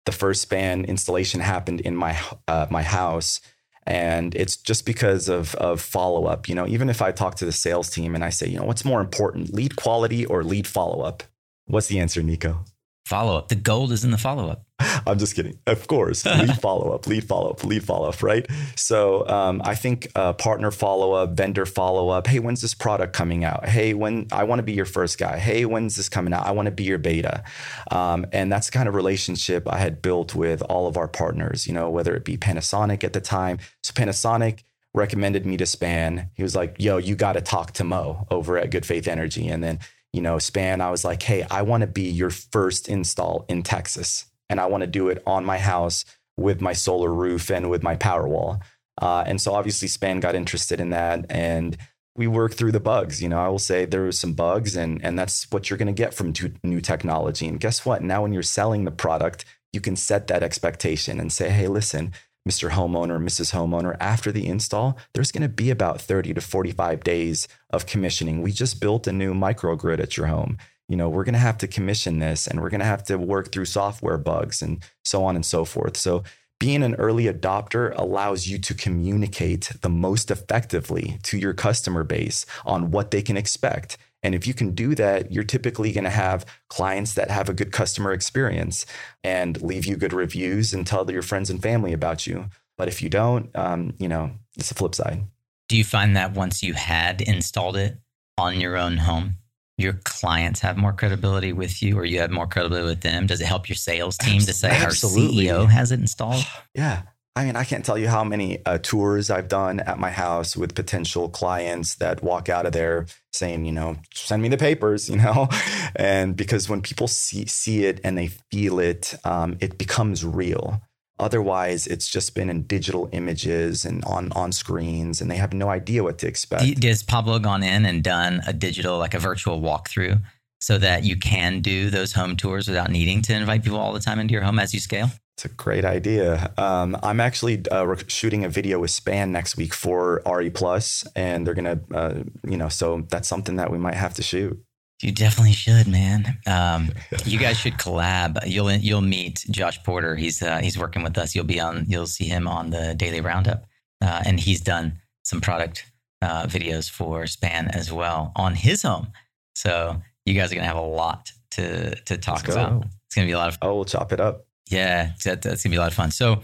The first Span installation happened in my uh, my house. And it's just because of, of follow up. You know, even if I talk to the sales team and I say, you know, what's more important, lead quality or lead follow up? What's the answer, Nico? Follow up. The gold is in the follow up. I'm just kidding. Of course, lead follow up, lead follow up, lead follow up, right? So um, I think uh, partner follow up, vendor follow up. Hey, when's this product coming out? Hey, when I want to be your first guy. Hey, when's this coming out? I want to be your beta. Um, and that's the kind of relationship I had built with all of our partners. You know, whether it be Panasonic at the time. So Panasonic recommended me to Span. He was like, "Yo, you got to talk to Mo over at Good Faith Energy," and then you know, span, I was like, hey, I want to be your first install in Texas. And I want to do it on my house with my solar roof and with my Powerwall. Uh, and so obviously Span got interested in that. And we worked through the bugs. You know, I will say there was some bugs, and, and that's what you're going to get from new technology. And guess what? Now, when you're selling the product, you can set that expectation and say, hey, listen, Mr. Homeowner, Mrs. Homeowner, after the install, there's going to be about 30 to 45 days of commissioning. We just built a new microgrid at your home. You know, we're going to have to commission this and we're going to have to work through software bugs and so on and so forth. So, being an early adopter allows you to communicate the most effectively to your customer base on what they can expect and if you can do that, you're typically going to have clients that have a good customer experience and leave you good reviews and tell your friends and family about you. But if you don't, um, you know, it's the flip side. Do you find that once you had installed it on your own home, your clients have more credibility with you or you have more credibility with them? Does it help your sales team to say Absolutely. our CEO has it installed? Yeah. I mean, I can't tell you how many uh, tours I've done at my house with potential clients that walk out of there saying, you know, send me the papers, you know, and because when people see see it and they feel it, um, it becomes real. Otherwise, it's just been in digital images and on on screens, and they have no idea what to expect. Has Pablo gone in and done a digital, like a virtual walkthrough, so that you can do those home tours without needing to invite people all the time into your home as you scale? It's a great idea. Um, I'm actually uh, shooting a video with Span next week for RE Plus, and they're gonna, uh, you know, so that's something that we might have to shoot. You definitely should, man. Um, you guys should collab. You'll you'll meet Josh Porter. He's uh, he's working with us. You'll be on. You'll see him on the Daily Roundup, uh, and he's done some product uh, videos for Span as well on his home. So you guys are gonna have a lot to to talk about. It's gonna be a lot of. Fun. Oh, we'll chop it up. Yeah, that, that's gonna be a lot of fun. So,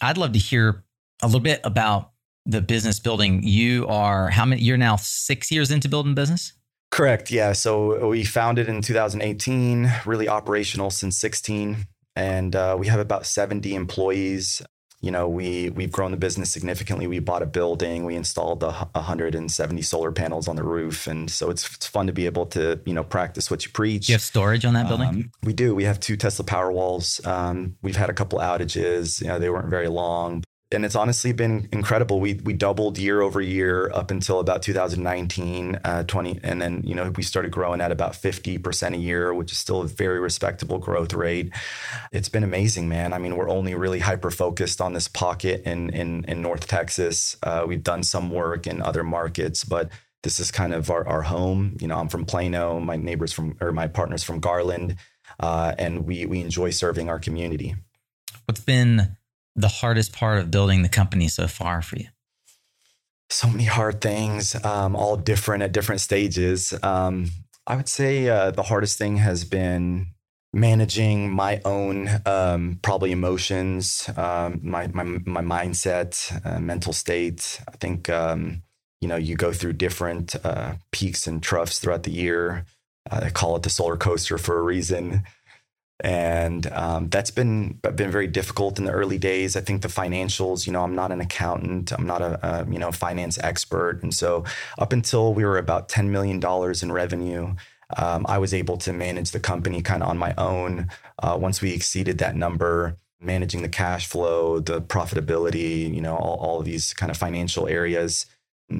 I'd love to hear a little bit about the business building. You are how many? You're now six years into building business. Correct. Yeah. So we founded in 2018, really operational since 16, and uh, we have about 70 employees you know, we we've grown the business significantly. We bought a building, we installed the 170 solar panels on the roof, and so it's it's fun to be able to you know practice what you preach. Do you have storage on that building? Um, we do. We have two Tesla Powerwalls. Um, we've had a couple outages. You know, they weren't very long. And it's honestly been incredible. We we doubled year over year up until about 2019, uh, 20, and then you know we started growing at about 50 percent a year, which is still a very respectable growth rate. It's been amazing, man. I mean, we're only really hyper focused on this pocket in in, in North Texas. Uh, we've done some work in other markets, but this is kind of our, our home. You know, I'm from Plano. My neighbors from or my partners from Garland, uh, and we we enjoy serving our community. What's been the hardest part of building the company so far for you? So many hard things, um, all different at different stages. Um, I would say uh, the hardest thing has been managing my own um, probably emotions, um, my, my my mindset, uh, mental state. I think um, you know you go through different uh, peaks and troughs throughout the year. Uh, I call it the solar coaster for a reason and um, that's been been very difficult in the early days. I think the financials, you know, I'm not an accountant, I'm not a, a you know finance expert, and so up until we were about ten million dollars in revenue. Um, I was able to manage the company kind of on my own. Uh, once we exceeded that number, managing the cash flow, the profitability, you know, all, all of these kind of financial areas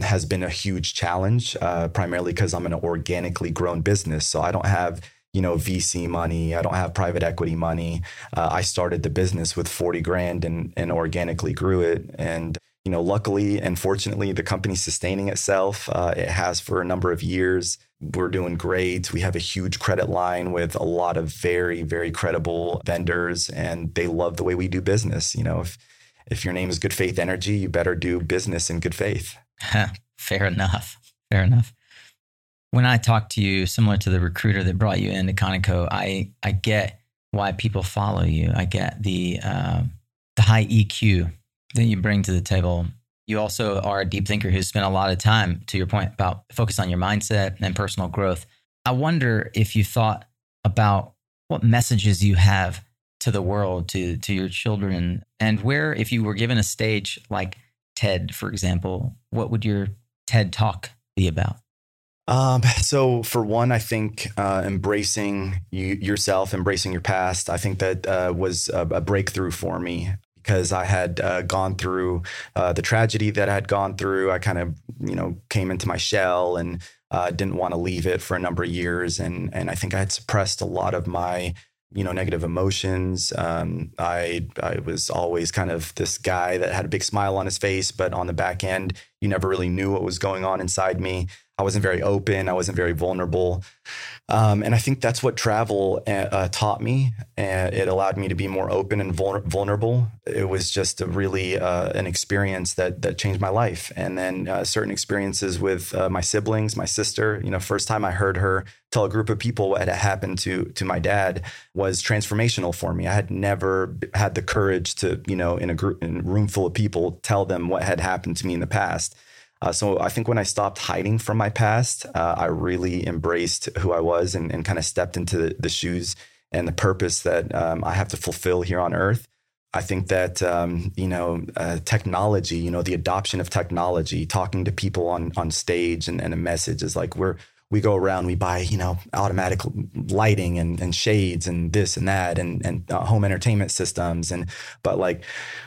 has been a huge challenge, uh, primarily because I'm an organically grown business. So I don't have you know VC money. I don't have private equity money. Uh, I started the business with 40 grand and and organically grew it. And you know, luckily and fortunately, the company's sustaining itself. Uh, it has for a number of years. We're doing great. We have a huge credit line with a lot of very very credible vendors, and they love the way we do business. You know, if if your name is Good Faith Energy, you better do business in good faith. Fair enough. Fair enough when I talk to you, similar to the recruiter that brought you into Conoco, I I get why people follow you. I get the uh, the high EQ that you bring to the table. You also are a deep thinker who's spent a lot of time, to your point, about focus on your mindset and personal growth. I wonder if you thought about what messages you have to the world, to to your children, and where, if you were given a stage like TED, for example, what would your TED talk be about? Um, so for one, I think uh, embracing you, yourself, embracing your past, I think that uh, was a, a, breakthrough for me because I had uh, gone through uh, the tragedy that I had gone through. I kind of, you know, came into my shell and uh, didn't want to leave it for a number of years, and and I think I had suppressed a lot of my you know negative emotions um, i i was always kind of this guy that had a big smile on his face but on the back end you never really knew what was going on inside me I wasn't very open. I wasn't very vulnerable. Um, and I think that's what travel uh, uh, taught me. And it allowed me to be more open and vulnerable. It was just really uh, an experience that that changed my life. And then uh, certain experiences with uh, my siblings, my sister. You know, first time I heard her tell a group of people what had happened to to my dad was transformational for me. I had never had the courage to, you know, in a group, in a room full of people, tell them what had happened to me in the past. Uh, so I think when I stopped hiding from my past, uh, I really embraced who I was and, and kind of stepped into the, the, shoes and the purpose that um, I have to fulfill here on earth. I think that um, you know uh, technology, you know, the adoption of technology, talking to people on on stage and, and a message is like we're we go around, we buy, you know, automatic lighting and, and shades and this and that and, and uh, home entertainment systems. And, but like,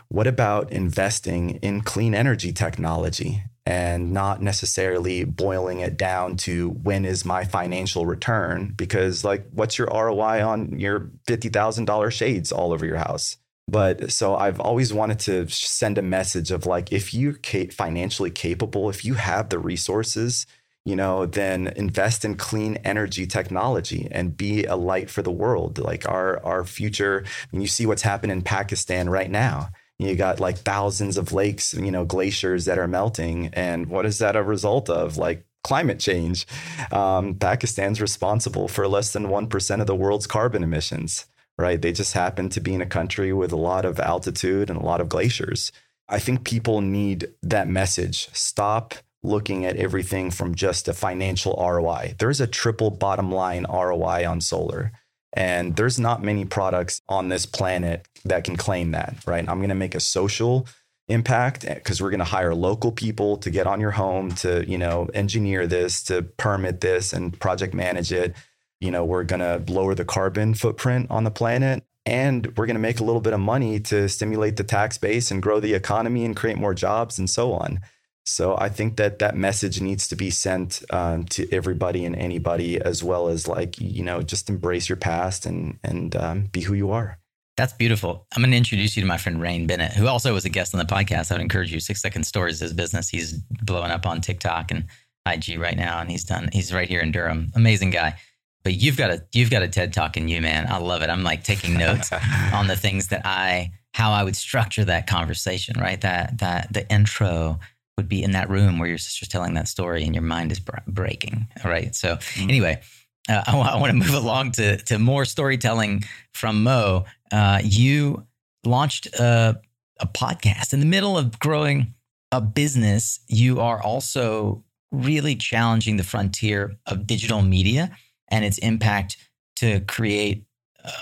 what about investing in clean energy technology and not necessarily boiling it down to when is my financial return? Because like, what's your ROI on your $50,000 shades all over your house? But so I've always wanted to send a message of like, if you're financially capable, if you have the resources, you know, then invest in clean energy technology and be a light for the world. Like our our future, you see what's happening in Pakistan right now. You got like thousands of lakes, you know, glaciers that are melting, and what is that a result of? Like climate change. Um, Pakistan's responsible for less than one percent of the world's carbon emissions. Right? They just happen to be in a country with a lot of altitude and a lot of glaciers. I think people need that message. Stop looking at everything from just a financial ROI. There's a triple bottom line ROI on solar. And there's not many products on this planet that can claim that, right? I'm going to make a social impact eh, because we're going to hire local people to get on your home to, you know, engineer this, to permit this and project manage it. You know, we're going to lower the carbon footprint on the planet and we're going to make a little bit of money to stimulate the tax base and grow the economy and create more jobs and so on. So I think that that message needs to be sent um, to everybody and anybody, as well as like you know, just embrace your past and and um, be who you are. That's beautiful. I'm going to introduce you to my friend Rain Bennett, who also was a guest on the podcast. I would encourage you. Six Second Stories is his business. He's blowing up on TikTok and IG right now, and he's done. He's right here in Durham. Amazing guy. But you've got a you've got a TED talk in you, man. I love it. I'm like taking notes on the things that I how I would structure that conversation. Right, that that the intro would be in that room where your sister's telling that story and your mind is breaking. All right. So mm-hmm. anyway, uh, I, w- I want to move along to to more storytelling from Mo. Uh, you launched a, a podcast in the middle of growing a business. You are also really challenging the frontier of digital media and its impact to create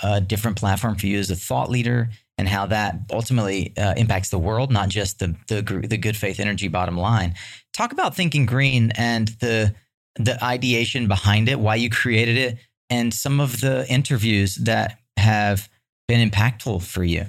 a different platform for you as a thought leader and how that ultimately uh, impacts the world, not just the, the the good faith energy bottom line. Talk about thinking green and the the ideation behind it, why you created it, and some of the interviews that have been impactful for you.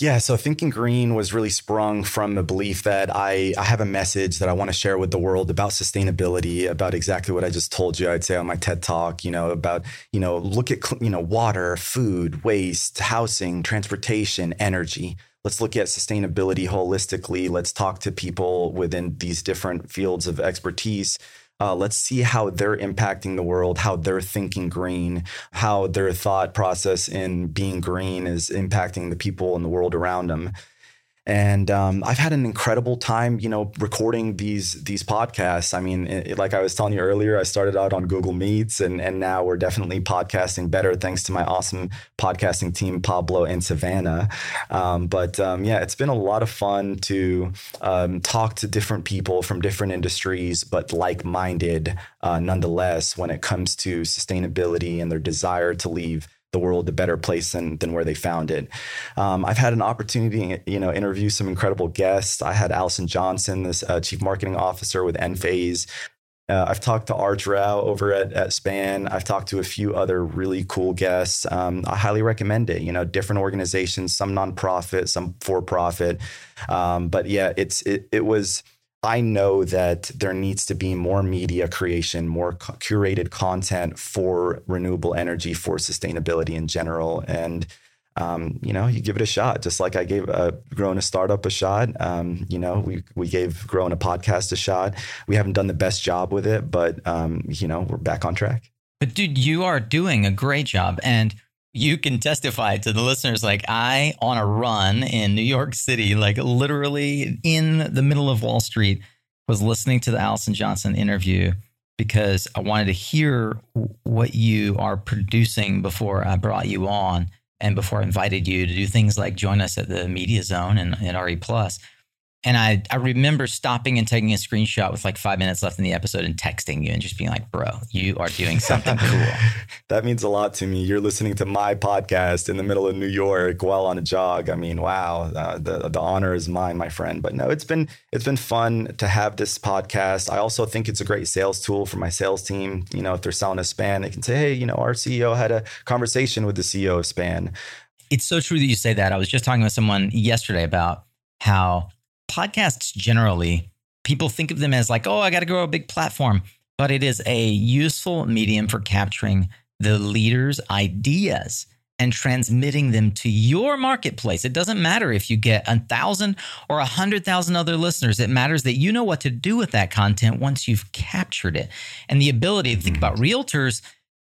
Yeah, so Thinking Green was really sprung from the belief that I, I have a message that I want to share with the world about sustainability, about exactly what I just told you. I'd say on my TED Talk, you know, about, you know, look at, you know, water, food, waste, housing, transportation, energy. Let's look at sustainability holistically. Let's talk to people within these different fields of expertise uh, let's see how they're impacting the world, how they're thinking green, how their thought process in being green is impacting the people in the world around them and um, I've had an incredible time, you know, recording these these podcasts. I mean, it, like I was telling you earlier, I started out on Google Meets, and and now we're definitely podcasting better thanks to my awesome podcasting team, Pablo and Savannah. Um, but um, yeah, it's been a lot of fun to um, talk to different people from different industries, but like minded uh, nonetheless when it comes to sustainability and their desire to leave the world a better place than, than where they found it. Um, I've had an opportunity, you know, interview some incredible guests. I had Allison Johnson, this uh, chief marketing officer with Enphase. Uh, I've talked to Arch Rao over at, at Span. I've talked to a few other really cool guests. Um, I highly recommend it. You know, different organizations, some nonprofit, some for profit. Um, but yeah, it's it, it was I know that there needs to be more media creation, more co- curated content for renewable energy, for sustainability in general. And, um, you know, you give it a shot, just like I gave uh, growing a startup a shot. Um, you know, we, we gave growing a podcast a shot. We haven't done the best job with it, but, um, you know, we're back on track. But, dude, you are doing a great job. And you can testify to the listeners like I on a run in New York City, like literally in the middle of Wall Street, was listening to the Allison Johnson interview because I wanted to hear what you are producing before I brought you on and before I invited you to do things like join us at the Media Zone and at RE Plus. And I, I remember stopping and taking a screenshot with like five minutes left in the episode and texting you and just being like, bro, you are doing something cool. that means a lot to me. You're listening to my podcast in the middle of New York while on a jog. I mean, wow, uh, the, the honor is mine, my friend. But no, it's been, it's been fun to have this podcast. I also think it's a great sales tool for my sales team. You know, if they're selling a span, they can say, hey, you know, our CEO had a conversation with the CEO of span. It's so true that you say that. I was just talking with someone yesterday about how podcasts generally, people think of them as like, oh, I got to grow a big platform, but it is a useful medium for capturing the leader's ideas and transmitting them to your marketplace. It doesn't matter if you get a thousand or a hundred thousand other listeners. It matters that you know what to do with that content once you've captured it. And the ability to think hmm. about realtors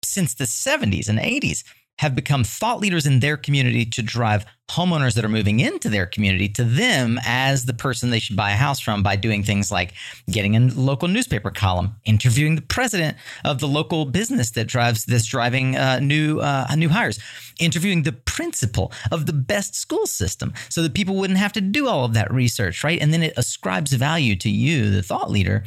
since the 70s and 80s have become thought leaders in their community to drive homeowners that are moving into their community to them as the person they should buy a house from by doing things like getting a local newspaper column, interviewing the president of the local business that drives this driving uh, new uh, new hires, interviewing the principal of the best school system, so that people wouldn't have to do all of that research, right? And then it ascribes value to you, the thought leader,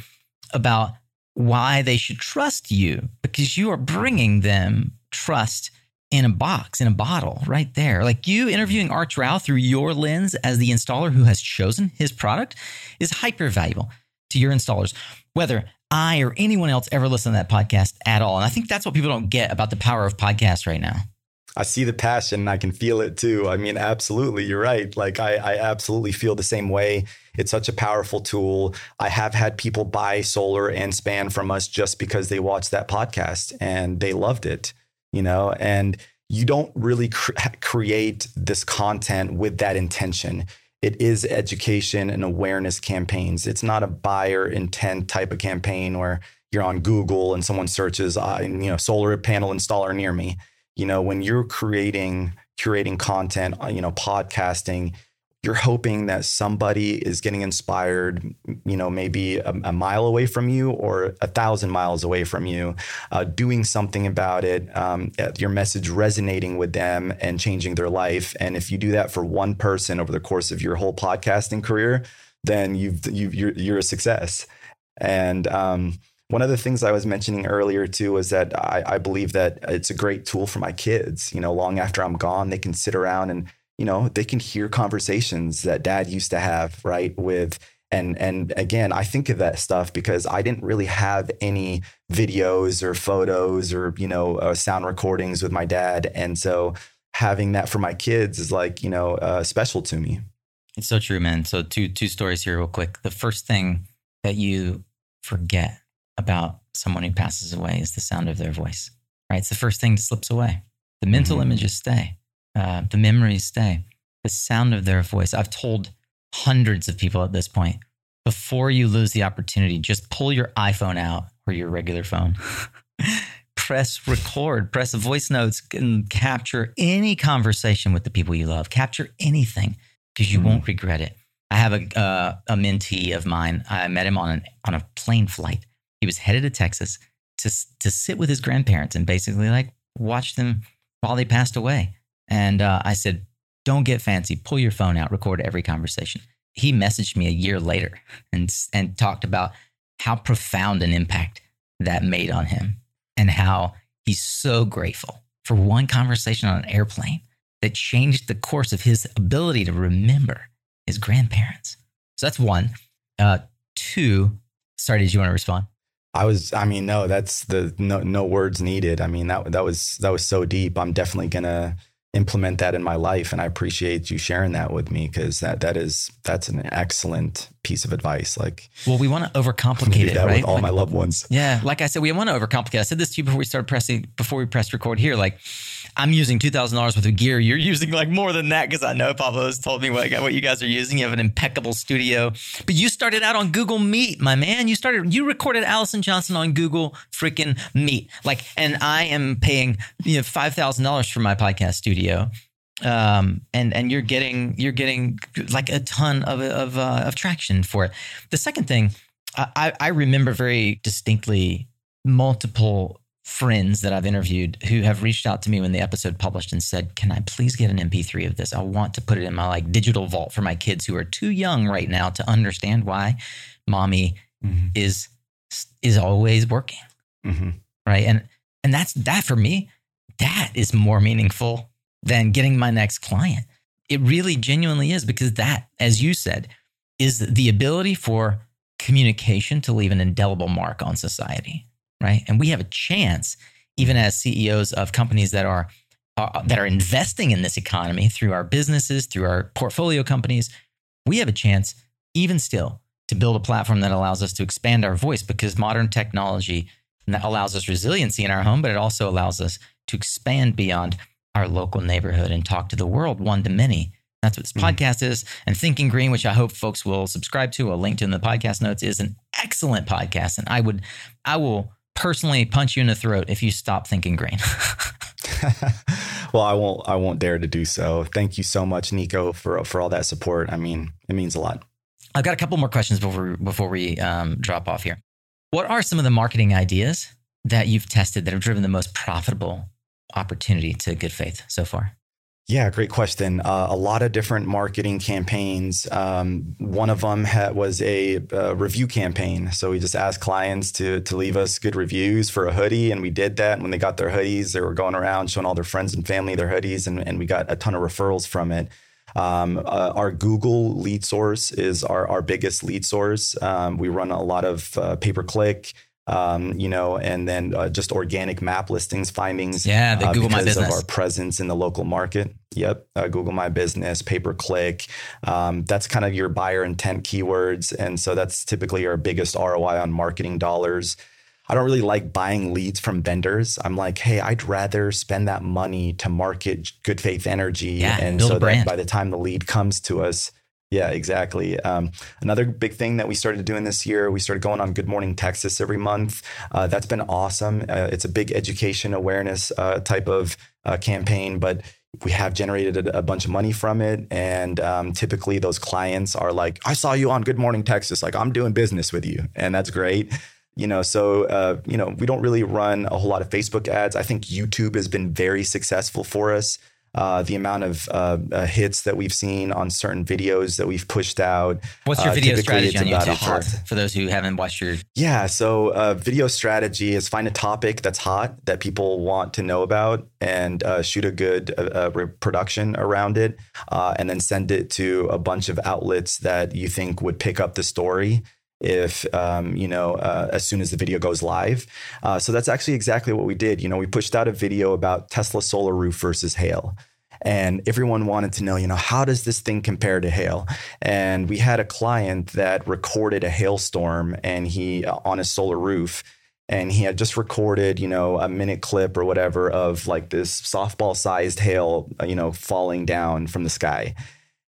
about why they should trust you because you are bringing them trust in a box, in a bottle, right there. Like you interviewing Arch Rao through your lens as the installer who has chosen his product is hyper valuable to your installers, whether I or anyone else ever listen to that podcast at all. And I think that's what people don't get about the power of podcasts right now. I see the passion and I can feel it too. I mean, absolutely, you're right. Like I, I absolutely feel the same way. It's such a powerful tool. I have had people buy solar and span from us just because they watched that podcast and they loved it, you know, and you don't really cr- create this content with that intention. It is education and awareness campaigns. It's not a buyer intent type of campaign where you're on Google and someone searches, you know, solar panel installer near me you know when you're creating curating content uh, you know podcasting you're hoping that somebody is getting inspired you know maybe a, a mile away from you or a thousand miles away from you uh, doing something about it um, your message resonating with them and changing their life and if you do that for one person over the course of your whole podcasting career then you've, you've you're, you're a success and um, one of the things I was mentioning earlier too was that I, I, believe that it's a great tool for my kids. You know, long after I'm gone, they can sit around and you know they can hear conversations that Dad used to have, right? With and and again, I think of that stuff because I didn't really have any videos or photos or you know uh, sound recordings with my dad, and so having that for my kids is like you know uh, special to me. It's so true, man. So two two stories here, real quick. The first thing that you forget about someone who passes away is the sound of their voice, right? It's the first thing that slips away. The mental mm-hmm. images stay, uh, the memories stay, the sound of their voice. I've told hundreds of people at this point before you lose the opportunity, just pull your iPhone out or your regular phone. press record, press voice notes, and capture any conversation with the people you love. Capture anything because you mm-hmm. won't regret it. I have a, uh, a mentee of mine. I met him on an, on a plane flight, he was headed to Texas to to sit with his grandparents and basically like watch them while they passed away. And uh, I said, "Don't get fancy. Pull your phone out. Record every conversation." He messaged me a year later and and talked about how profound an impact that made on him and how he's so grateful for one conversation on an airplane that changed the course of his ability to remember his grandparents. So that's one. Uh, two. Sorry, did you want to respond? I was, I mean, no, that's the no, no words needed. I mean, that that was that was so deep. I'm definitely gonna implement that in my life, and I appreciate you sharing that with me because that that is that's an excellent piece of advice. Like, well, we want to overcomplicate it, right? With all like, my loved ones. Yeah, like I said, we want to overcomplicate. I said this to you before we started pressing, before we pressed record here. Like, I'm using two thousand dollars worth of gear. You're using like more than that because I know Pablo has told me what, what you guys are using. You have an impeccable studio, but you started out on Google Meet, my man. You started, you recorded Allison Johnson on Google freaking Meet, like, and I am paying you know five thousand dollars for my podcast studio um, and and you're getting you're getting like a ton of of, uh, of traction for it. The second thing, I, I remember very distinctly multiple friends that I've interviewed who have reached out to me when the episode published and said, "Can I please get an MP3 of this? I want to put it in my like digital vault for my kids who are too young right now to understand why mommy mm-hmm. is is always working." Mm-hmm. Right, and and that's that for me. That is more meaningful than getting my next client. It really genuinely is because that, as you said, is the ability for communication to leave an indelible mark on society, right? And we have a chance, even as CEOs of companies that are uh, that are investing in this economy through our businesses, through our portfolio companies, we have a chance, even still, to build a platform that allows us to expand our voice because modern technology allows us resiliency in our home, but it also allows us to expand beyond our local neighborhood and talk to the world one to many. That's what this mm-hmm. podcast is. And Thinking Green, which I hope folks will subscribe to, I'll link to in the podcast notes, is an excellent podcast. And I would, I will personally punch you in the throat if you stop thinking green. well, I won't. I won't dare to do so. Thank you so much, Nico, for for all that support. I mean, it means a lot. I've got a couple more questions before before we um, drop off here. What are some of the marketing ideas that you've tested that have driven the most profitable opportunity to good faith so far? Yeah, great question. Uh, a lot of different marketing campaigns. Um, one of them had, was a, a, review campaign. So we just asked clients to to leave us good reviews for a hoodie, and we did that. And when they got their hoodies, they were going around showing all their friends and family their hoodies, and, and we got a ton of referrals from it. Um, uh, our Google lead source is our, our biggest lead source. Um, we run a lot of uh, pay per click um, you know, and then uh, just organic map listings findings. Yeah, the uh, Google My because Business. of our presence in the local market. Yep, uh, Google My Business, pay per click. Um, that's kind of your buyer intent keywords, and so that's typically our biggest ROI on marketing dollars. I don't really like buying leads from vendors. I'm like, hey, I'd rather spend that money to market good faith energy, Yeah, and so that brand. by the time the lead comes to us, yeah, exactly. Um, another big thing that we started doing this year, we started going on Good Morning Texas every month. Uh, that's been awesome. Uh, it's a big education awareness uh, type of uh, campaign, but we have generated a, a bunch of money from it. And um, typically, those clients are like, I saw you on Good Morning Texas. Like, I'm doing business with you. And that's great. You know, so, uh, you know, we don't really run a whole lot of Facebook ads. I think YouTube has been very successful for us. Uh, the amount of uh, uh, hits that we've seen on certain videos that we've pushed out. What's your Uh, video strategy on it's about a YouTube for, for those who haven't watched your? Yeah. So, uh, video strategy is find a topic that's hot that people want to know about and uh, shoot a good production around it, uh, and then send it to a bunch of outlets that you think would pick up the story. If um, you know, uh, as soon as the video goes live, uh, so that's actually exactly what we did. You know, we pushed out a video about Tesla solar roof versus hail, and everyone wanted to know, you know, how does this thing compare to hail? And we had a client that recorded a hailstorm and he uh, on his solar roof and he had just recorded, you know, a minute clip or whatever of like this softball sized hail, uh, you know, falling down from the sky.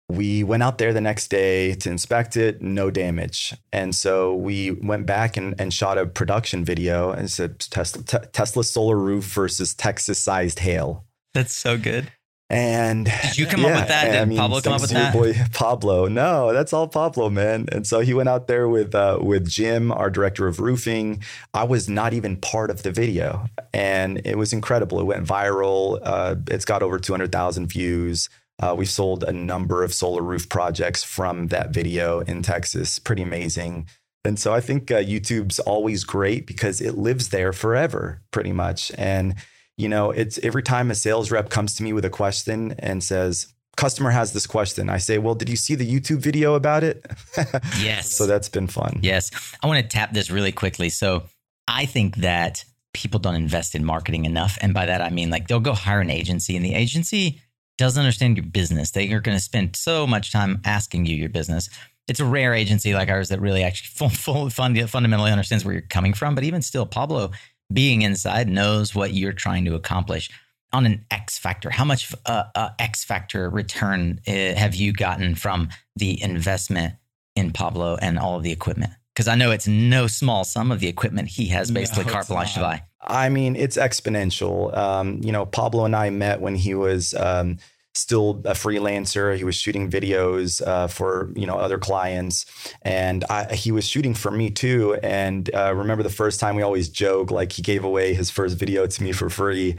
We went out there the next day to inspect it, no damage. And so we went back and, and shot a production video and said Tesla, te- Tesla solar roof versus Texas sized hail. That's so good. And Did you come up with that? Did Pablo come up with your Boy Pablo, no, that's all Pablo, man. And so he went out there with uh, with Jim, our director of roofing. I was not even part of the video, and it was incredible. It went viral. Uh, it's got over two hundred thousand views. Uh, we sold a number of solar roof projects from that video in Texas. Pretty amazing. And so I think uh, YouTube's always great because it lives there forever, pretty much. And you know, it's every time a sales rep comes to me with a question and says, customer has this question, I say, well, did you see the YouTube video about it? Yes. so that's been fun. Yes. I want to tap this really quickly. So I think that people don't invest in marketing enough. And by that, I mean like they'll go hire an agency and the agency doesn't understand your business. They are going to spend so much time asking you your business. It's a rare agency like ours that really actually full, full, fund, fundamentally understands where you're coming from. But even still, Pablo being inside knows what you're trying to accomplish on an X factor. How much uh, uh, X factor return uh, have you gotten from the investment in Pablo and all of the equipment? Because I know it's no small sum of the equipment he has basically No, carte blanche to buy. I mean, it's exponential. Um, you know, Pablo and I met when he was um, still a freelancer. He was shooting videos uh, for you know other clients, and I, he was shooting for me too. And uh, remember the first time we always joke like he gave away his first video to me for free.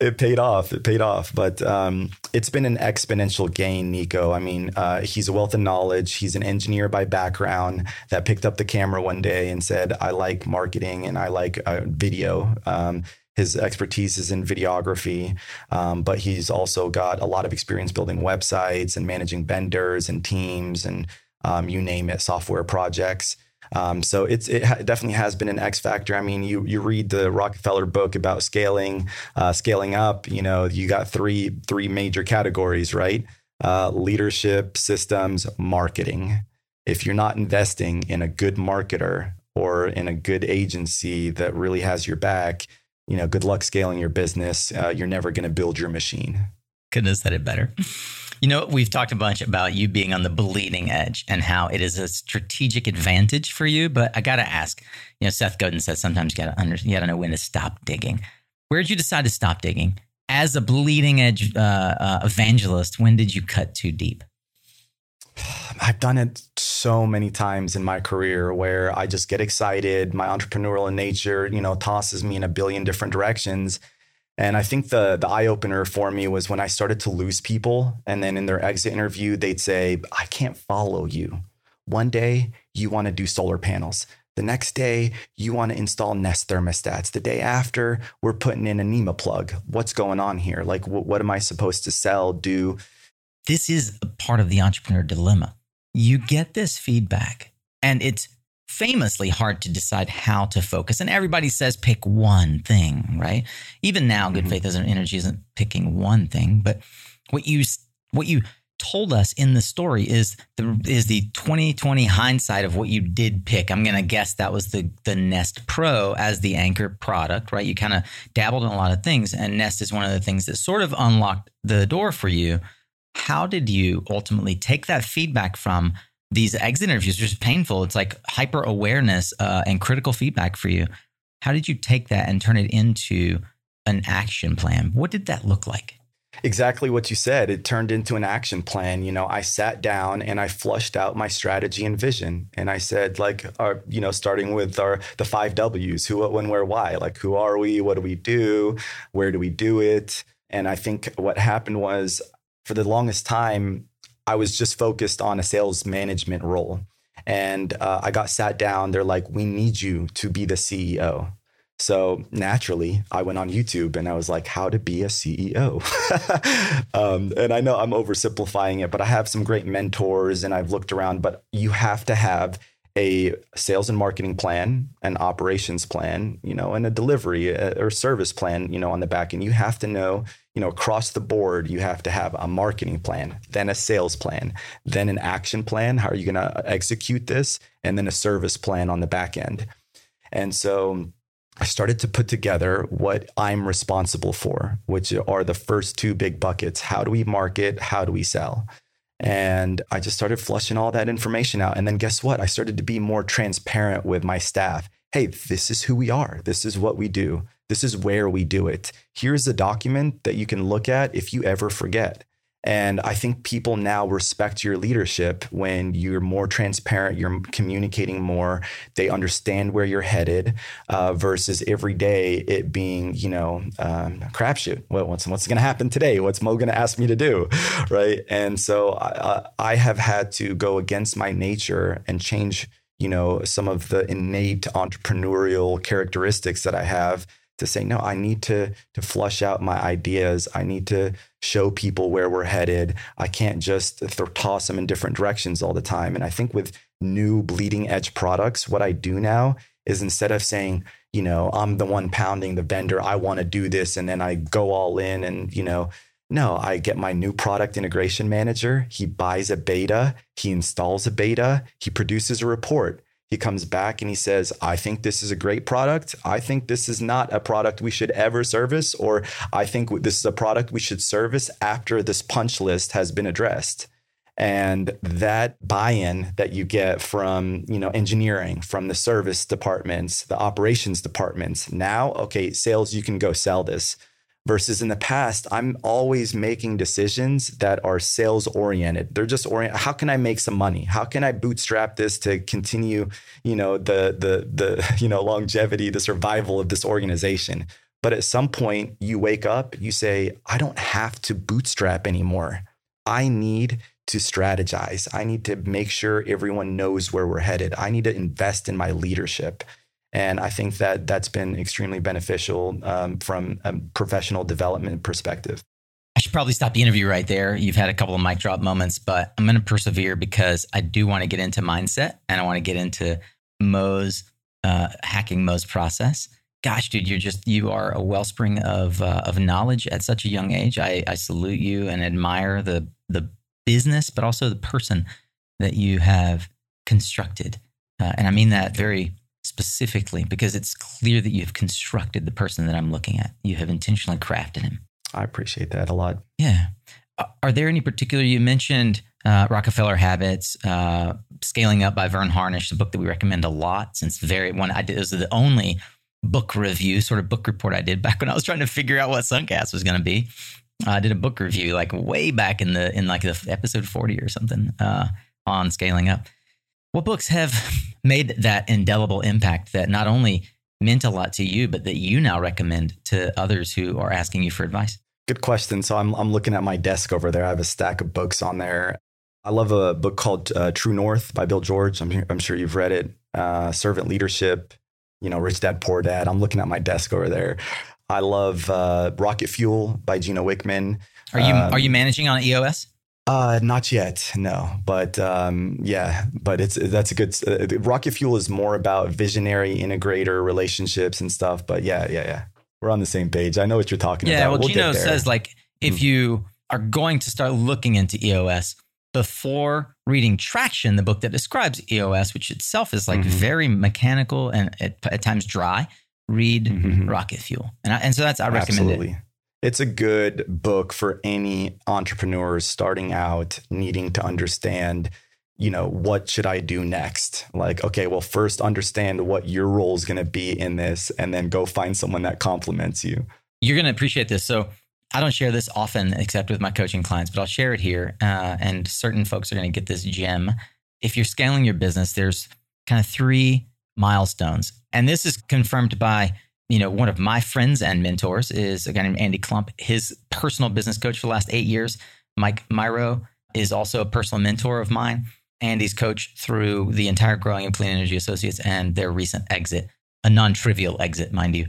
It paid off. It paid off, but um, it's been an exponential gain, Nico. I mean, uh, he's a wealth of knowledge. He's an engineer by background that picked up the camera one day and said, "I like marketing and I like uh, video." Um, his expertise is in videography, um, but he's also got a lot of experience building websites and managing vendors and teams and um, you name it, software projects. Um, so it's it ha- definitely has been an X factor. I mean, you you read the Rockefeller book about scaling, uh, scaling up. You know, you got three three major categories, right? Uh, leadership, systems, marketing. If you're not investing in a good marketer or in a good agency that really has your back, you know, good luck scaling your business. Uh, you're never going to build your machine. Couldn't have said it better. You know, we've talked a bunch about you being on the bleeding edge and how it is a strategic advantage for you. But I got to ask, you know, Seth Godin says sometimes you got to under, you got to know when to stop digging. Where did you decide to stop digging? As a bleeding edge uh, uh, evangelist, when did you cut too deep? I've done it so many times in my career where I just get excited. My entrepreneurial nature, you know, tosses me in a billion different directions. And I think the the eye opener for me was when I started to lose people, and then in their exit interview, they'd say, "I can't follow you." One day you want to do solar panels. The next day you want to install Nest thermostats. The day after we're putting in a NEMA plug. What's going on here? Like, wh- what am I supposed to sell? Do This is a part of the entrepreneur dilemma. You get this feedback, and it's famously hard to decide how to focus. And everybody says pick one thing, right? Even now, Good mm-hmm. Faith isn't Energy isn't picking one thing, but what you what you told us in the story is the is the 2020 hindsight of what you did pick. I'm going to guess that was the the Nest Pro as the anchor product, right? You kind of dabbled in a lot of things and Nest is one of the things that sort of unlocked the door for you. How did you ultimately take that feedback from these exit interviews, are just painful? It's like hyper awareness uh, and critical feedback for you. How did you take that and turn it into an action plan? What did that look like? exactly what you said. It turned into an action plan. You know, I sat down and I flushed out my strategy and vision. And I said, like, our, you know, starting with our the five W's: who, what, when, where, why. Like, who are we? What do we do? Where do we do it? And I think what happened was, for the longest time, I was just focused on a sales management role. And uh, I got sat down. They're like, "We need you to be the CEO." So naturally, I went on YouTube and I was like, how to be a CEO. um, and I know I'm oversimplifying it, but I have some great mentors and I've looked around, but you have to have a sales and marketing plan, an operations plan, you know, and a delivery uh, or service plan, you know, on the back end. You have to know, you know, across the board, you have to have a marketing plan, then a sales plan, then an action plan. How are you going to uh, execute this? And then a service plan on the back end. And so I started to put together what I'm responsible for, which are the first two big buckets. How do we market? How do we sell? And I just started flushing all that information out. And then guess what? I started to be more transparent with my staff. Hey, this is who we are. This is what we do. This is where we do it. Here's a document that you can look at if you ever forget. And I think people now respect your leadership when you're more transparent, you're communicating more, they understand where you're headed, uh, versus every day it being, you know, um, crapshoot. What, what's what's going to happen today? What's Mo going to ask me to do, right? And so I, I have had to go against my nature and change, you know, some of the innate entrepreneurial characteristics that I have to say no i need to to flush out my ideas. I need to show people where we're headed. I can't just th- toss them in different directions all the time. And i think with new bleeding edge products what i do now is instead of saying you know i'm the one pounding the vendor i want to do this and then i go all in and you know no, I get my new product integration manager. He buys a beta, he installs a beta, he produces a report. He comes back and he says, I think this is a great product. I think this is not a product we should ever service, or I think this is a product we should service after this punch list has been addressed. And that buy-in that you get from, you know, engineering, from the service departments, the operations departments. Now, okay, sales, you can go sell this versus in the past i'm always making decisions that are sales oriented they're just oriented how can i make some money? How can i bootstrap this to continue you know the the the you know longevity the survival of this organization? But at some point you wake up you say i don't have to bootstrap anymore. I need to strategize. I need to make sure everyone knows where we're headed. I need to invest in my leadership and I think that that's been extremely beneficial um, from a professional development perspective. I should probably stop the interview right there. You've had a couple of mic drop moments, but I'm going to persevere because I do want to get into mindset and I want to get into Mo's uh, hacking Mo's process. Gosh, dude, you're just you are a wellspring of uh, of knowledge at such a young age. I, I salute you and admire the the business, but also the person that you have constructed, uh, and I mean that very specifically because it's clear that you've constructed the person that I'm looking at. You have intentionally crafted him. I appreciate that a lot. Yeah. Are there any particular, you mentioned uh, Rockefeller Habits, uh, Scaling Up by Verne Harnish, the book that we recommend a lot since very one I did, was the only book review, sort of book report I did back when I was trying to figure out what Suncast was going to be. Uh, I did a book review like way back in the, in like the episode 40 or something uh, on scaling up. What books have made that indelible impact that not only meant a lot to you, but that you now recommend to others who are asking you for advice? Good question. So I'm, I'm looking at my desk over there. I have a stack of books on there. I love a book called uh, True North by Bill George. I'm, I'm sure you've read it. Uh, Servant Leadership, you know, Rich Dad Poor Dad. I'm looking at my desk over there. I love uh, Rocket Fuel by Gino Wickman. Are you um, are you managing on EOS? Uh, not yet, no. But um, yeah, but it's that's a good. Uh, Rocket Fuel is more about visionary integrator relationships and stuff. But yeah, yeah, yeah, we're on the same page. I know what you're talking yeah, about. Yeah, well, we'll Gino says like if mm. you are going to start looking into EOS before reading Traction, the book that describes EOS, which itself is like mm-hmm. very mechanical and at, at times dry, read mm-hmm. Rocket Fuel. And I, and so that's I recommend Absolutely. it. It's a good book for any entrepreneurs starting out needing to understand you know what should i do next like okay well first understand what your role is going to be in this and then go find someone that complements you you're going to appreciate this so I don't share this often except with my coaching clients, but I'll share it here. Uh, and certain folks are going to get this gem. If you're scaling your business, there's kind of three milestones. And this is confirmed by, you know, one of my friends and mentors is a guy named Andy Klump, his personal business coach for the last eight years. Mike Myro is also a personal mentor of mine. Andy's coach through the entire Growing and Clean Energy Associates and their recent exit, a non trivial exit, mind you.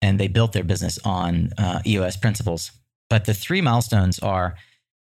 And they built their business on uh, EOS principles. But the three milestones are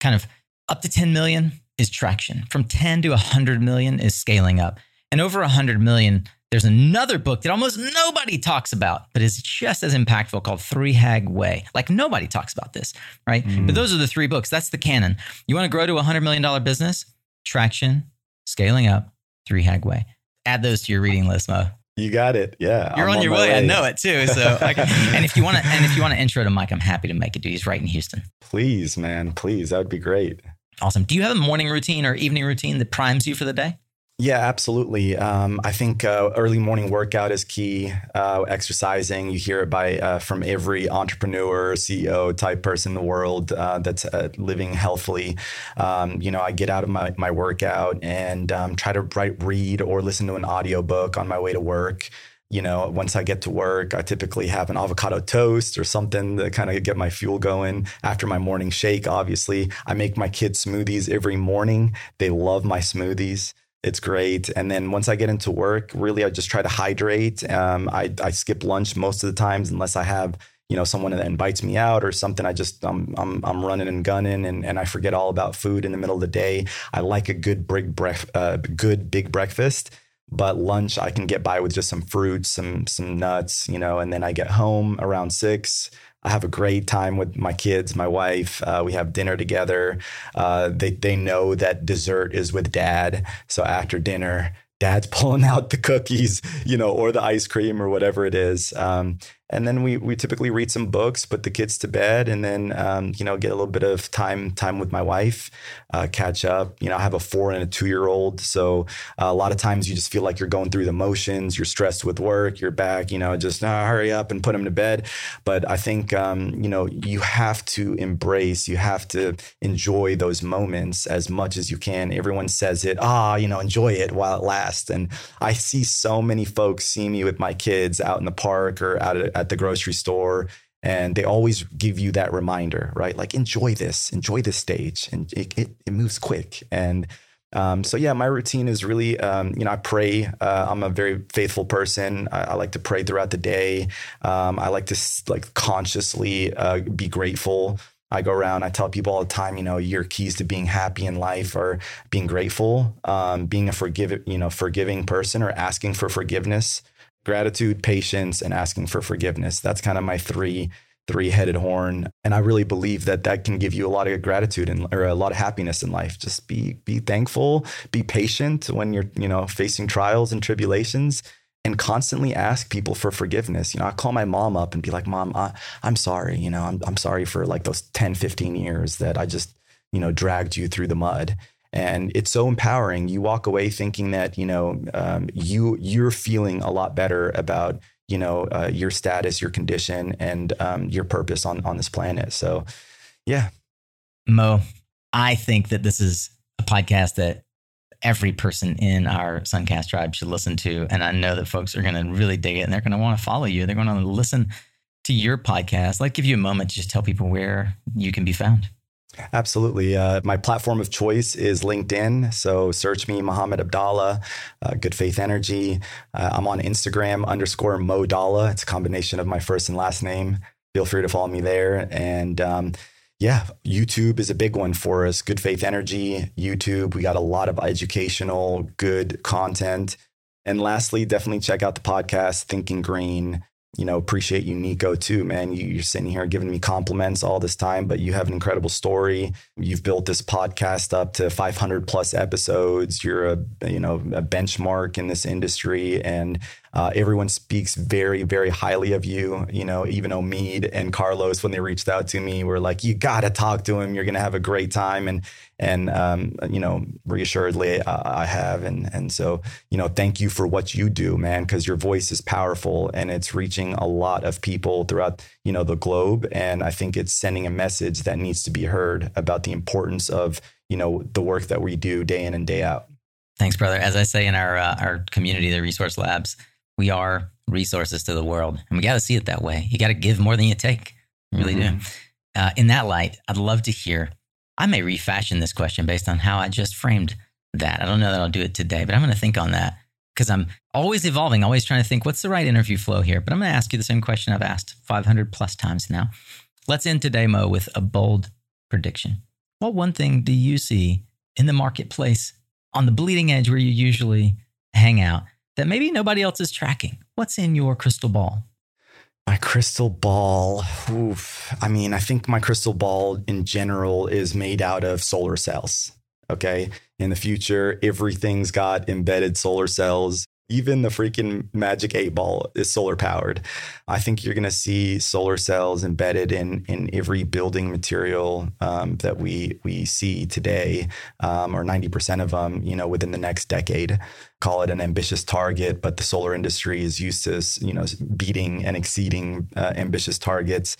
kind of up to 10 million is traction. From 10 to 100 million is scaling up. And over 100 million, there's another book that almost nobody talks about, but is just as impactful called Three Hag Way. Like nobody talks about this, right? Mm. But those are the three books. That's the canon. You want to grow to a $100 million business? Traction, scaling up, Three Hag Way. Add those to your reading list, Mo. You got it. Yeah. You're on, on, your way. way. I know it too. So, and if you want to, and if you want to intro to Mike, I'm happy to make it. Do he's right in Houston. Please, man. Please. That would be great. Awesome. Do you have a morning routine or evening routine that primes you for the day? Yeah, absolutely. Um, I think uh, early morning workout is key. Uh, exercising, you hear it by uh, from every entrepreneur, CEO type person in the world uh, that's uh, living healthily. Um, you know, I get out of my, my workout and um, try to write, read or listen to an audiobook on my way to work you know, once I get to work, I typically have an avocado toast or something to kind of get my fuel going. After my morning shake, obviously, I make my kids smoothies every morning. They love my smoothies. It's great. And then once I get into work, really, I just try to hydrate. Um, I, I skip lunch most of the times unless I have you know someone that invites me out or something i just i'm i'm, I'm running and gunning and, and i forget all about food in the middle of the day i like a good big bref- uh, good big breakfast but lunch i can get by with just some fruits some some nuts you know and then i get home around six I have a great time with my kids, my wife. Uh, we have dinner together. Uh, they they know that dessert is with dad. So after dinner, dad's pulling out the cookies, you know, or the ice cream or whatever it is. Um, and then we we typically read some books, put the kids to bed, and then um, you know get a little bit of time time with my wife, uh, catch up. You know, I have a four and a two year old, so uh, a lot of times you just feel like you're going through the motions. You're stressed with work. You're back. You know, just oh, hurry up and put them to bed. But I think um, you know you have to embrace. You have to enjoy those moments as much as you can. Everyone says it. Ah, you know, enjoy it while it lasts. And I see so many folks see me with my kids out in the park or out at at the grocery store and they always give you that reminder right? Like enjoy this enjoy this stage and it, it, it moves quick. And um, so yeah my routine is really um, you know i pray uh, i'm a very faithful person. I, I, like to pray throughout the day. Um, i like to like consciously uh, be grateful. I go around, I tell people all the time, you know, your keys to being happy in life are being grateful, um, being a forgive, you know, forgiving person or asking for forgiveness gratitude, patience, and asking for forgiveness. That's kind of my three three-headed horn. And i really believe that that can give you a lot of gratitude and or a lot of happiness in life. Just be be thankful be patient when you're you know facing trials and tribulations and constantly ask people for forgiveness. You know i call my mom up and be like mom I, i'm sorry you know I'm, I'm sorry for like those 10 15 years that i just you know dragged you through the mud and it's so empowering. You walk away thinking that you know um, you you're feeling a lot better about you know uh, your status, your condition, and um, your purpose on on this planet. So, yeah, Mo, I think that this is a podcast that every person in our Suncast tribe should listen to, and I know that folks are going to really dig it, and they're going to want to follow you. They're going to listen to your podcast. Like, give you a moment to just tell people where you can be found. Absolutely. Uh, my platform of choice is LinkedIn. So search me, Mohammed Abdallah, uh, Good Faith Energy. Uh, I'm on Instagram underscore Modala. It's a combination of my first and last name. Feel free to follow me there. And um, yeah, YouTube is a big one for us. Good Faith Energy, YouTube. We got a lot of educational, good content. And lastly, definitely check out the podcast, Thinking Green you know, appreciate you, Nico, too, man. You, are sitting here giving me compliments all this time, but you have an incredible story. You've built this podcast up to 500 plus episodes. You're a, you know, a benchmark in this industry, and uh, everyone speaks very, very highly of you. You know, even Omid and Carlos, when they reached out to me, were like, "You got to talk to him. You're going to have a great time." And and um, you know, reassuredly, uh, I have. And and so, you know, thank you for what you do, man, because your voice is powerful and it's reaching a lot of people throughout you know the globe. And I think it's sending a message that needs to be heard about the importance of you know the work that we do day in and day out. Thanks, brother. As I say in our uh, our community, the Resource Labs, we are resources to the world, and we got to see it that way. You got to give more than you take. You really mm-hmm. do. Uh, in that light, I'd love to hear I may refashion this question based on how I just framed that. I don't know that I'll do it today, but I'm going to think on that because I'm always evolving, always trying to think what's the right interview flow here. But I'm going to ask you the same question I've asked 500 plus times now. Let's end today, Mo, with a bold prediction. What one thing do you see in the marketplace on the bleeding edge where you usually hang out that maybe nobody else is tracking? What's in your crystal ball? My crystal ball. Oof. I mean, I think my crystal ball in general is made out of solar cells. Okay. In the future, everything's got embedded solar cells. Even the freaking Magic 8 ball is solar powered. I think you're going to see solar cells embedded in, in every building material um, that we, we see today, um, or 90% of them, you know, within the next decade. Call it an ambitious target, but the solar industry is used to, you know, beating and exceeding uh, ambitious targets.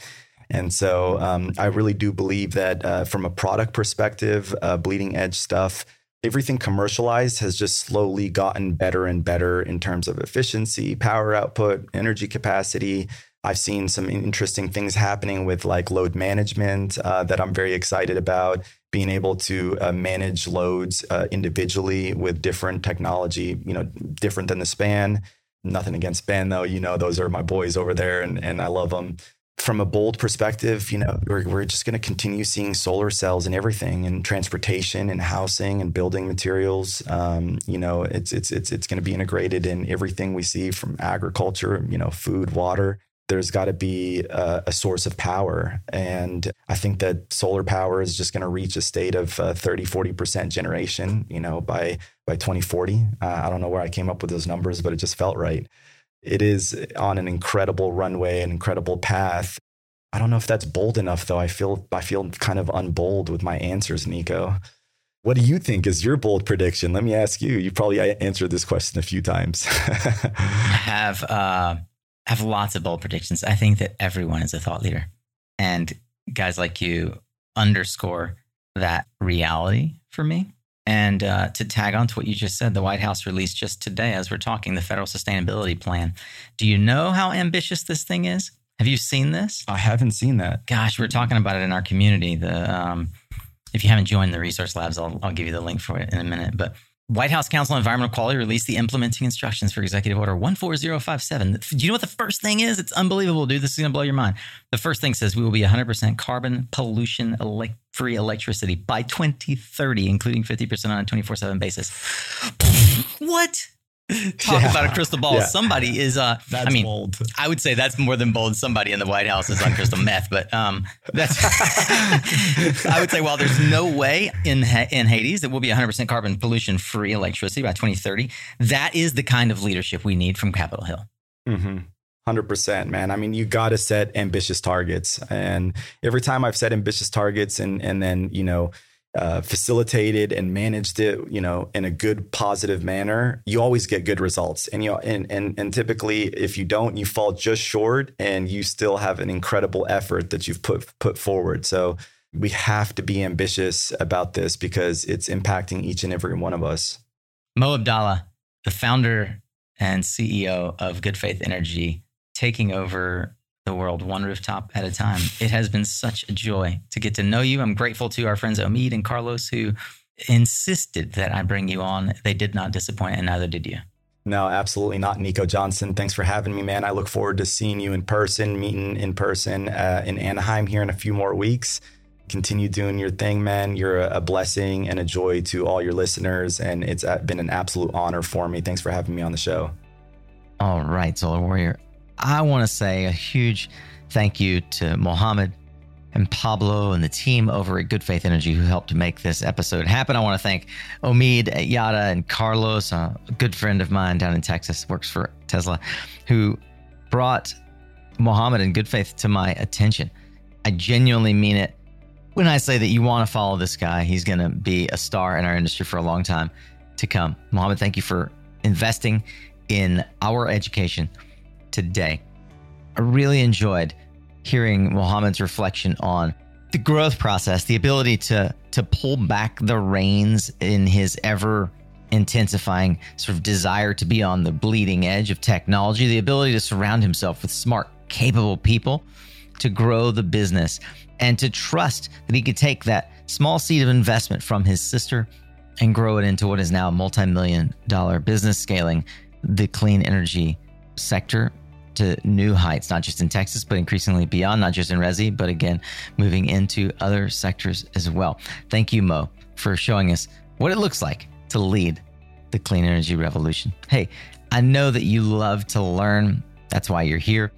And so um, I really do believe that uh, from a product perspective, uh, bleeding edge stuff, everything commercialized has just slowly gotten better and better in terms of efficiency, power output, energy capacity. I've seen some interesting things happening with like load management uh, that I'm very excited about. Being able to uh, manage loads uh, individually with different technology, you know, different than the span. Nothing against span though, you know, those are my boys over there, and and I love them from a bold perspective, you know, we're, we're just going to continue seeing solar cells and everything and transportation and housing and building materials. Um, you know, it's, it's, it's, it's going to be integrated in everything we see from agriculture, you know, food, water. There's got to be a, a, source of power. And I think that solar power is just going to reach a state of uh, 30, 40% generation, you know, by, by 2040. Uh, I don't know where I came up with those numbers, but it just felt right it is on an incredible runway, an incredible path. I don't know if that's bold enough though. I feel I feel kind of unbold with my answers, Nico. What do you think is your bold prediction? Let me ask you. You probably answered this question a few times. I have uh, have lots of bold predictions. I think that everyone is a thought leader, and guys like you underscore that reality for me. And uh, to tag on to what you just said, the White House released just today, as we're talking, the federal sustainability plan. Do you know how ambitious this thing is? Have you seen this? I haven't seen that. Gosh, we're talking about it in our community. The um, if you haven't joined the resource labs, I'll, I'll give you the link for it in a minute. But White House Council on Environmental Quality released the implementing instructions for Executive Order 14057. Do you know what the first thing is? It's unbelievable, dude. This is going to blow your mind. The first thing says we will be 100% carbon pollution free electricity by 2030, including 50% on a 24 7 basis. what? Talk yeah. about a crystal ball. Yeah. Somebody is, uh, that's I mean, bold. I would say that's more than bold. Somebody in the White House is on crystal meth, but um, that's, I would say, well, there's no way in, in Hades that we'll be 100% carbon pollution free electricity by 2030. That is the kind of leadership we need from Capitol Hill. Mm-hmm. 100% man i mean you got to set ambitious targets and every time i've set ambitious targets and and then you know uh, facilitated and managed it, you know, in a good positive manner, you always get good results. And you know, and and and typically, if you don't, you fall just short, and you still have an incredible effort that you've put put forward. So we have to be ambitious about this because it's impacting each and every one of us. Mo Abdallah, the founder and CEO of Good Faith Energy, taking over the world one rooftop at a time. It has been such a joy to get to know you. I'm grateful to our friends Omid and Carlos who insisted that I bring you on. They did not disappoint, and neither did you. No, absolutely not, Nico Johnson. Thanks for having me, man. I look forward to seeing you in person, meeting in person uh, in Anaheim here in a few more weeks. continue doing your thing, man. You're a blessing and a joy to all your listeners. And it's been an absolute honor for me. Thanks for having me on the show. All right, Solar Warrior. I want to say a huge thank you to Mohammed and Pablo and the team over at Good Faith Energy who helped make this episode happen. I want to thank Omid Yada and Carlos, a good friend of mine down in Texas, works for Tesla, who brought Mohammed and Good Faith to my attention. I genuinely mean it when I say that you want to follow this guy. He's going to be a star in our industry for a long time to come. Mohammed, thank you for investing in our education today. I really enjoyed hearing Mohammed's reflection on the growth process, the ability to to pull back the reins in his ever intensifying sort of desire to be on the bleeding edge of technology, the ability to surround himself with smart, capable people to grow the business and to trust that he could take that small seed of investment from his sister and grow it into what is now a multi-million dollar business scaling the clean energy sector to new heights, not just in Texas, but increasingly beyond, not just in Resi, but again, moving into other sectors as well. Thank you, Mo, for showing us what it looks like to lead the clean energy revolution. Hey, I know that you love to learn. That's why you're here.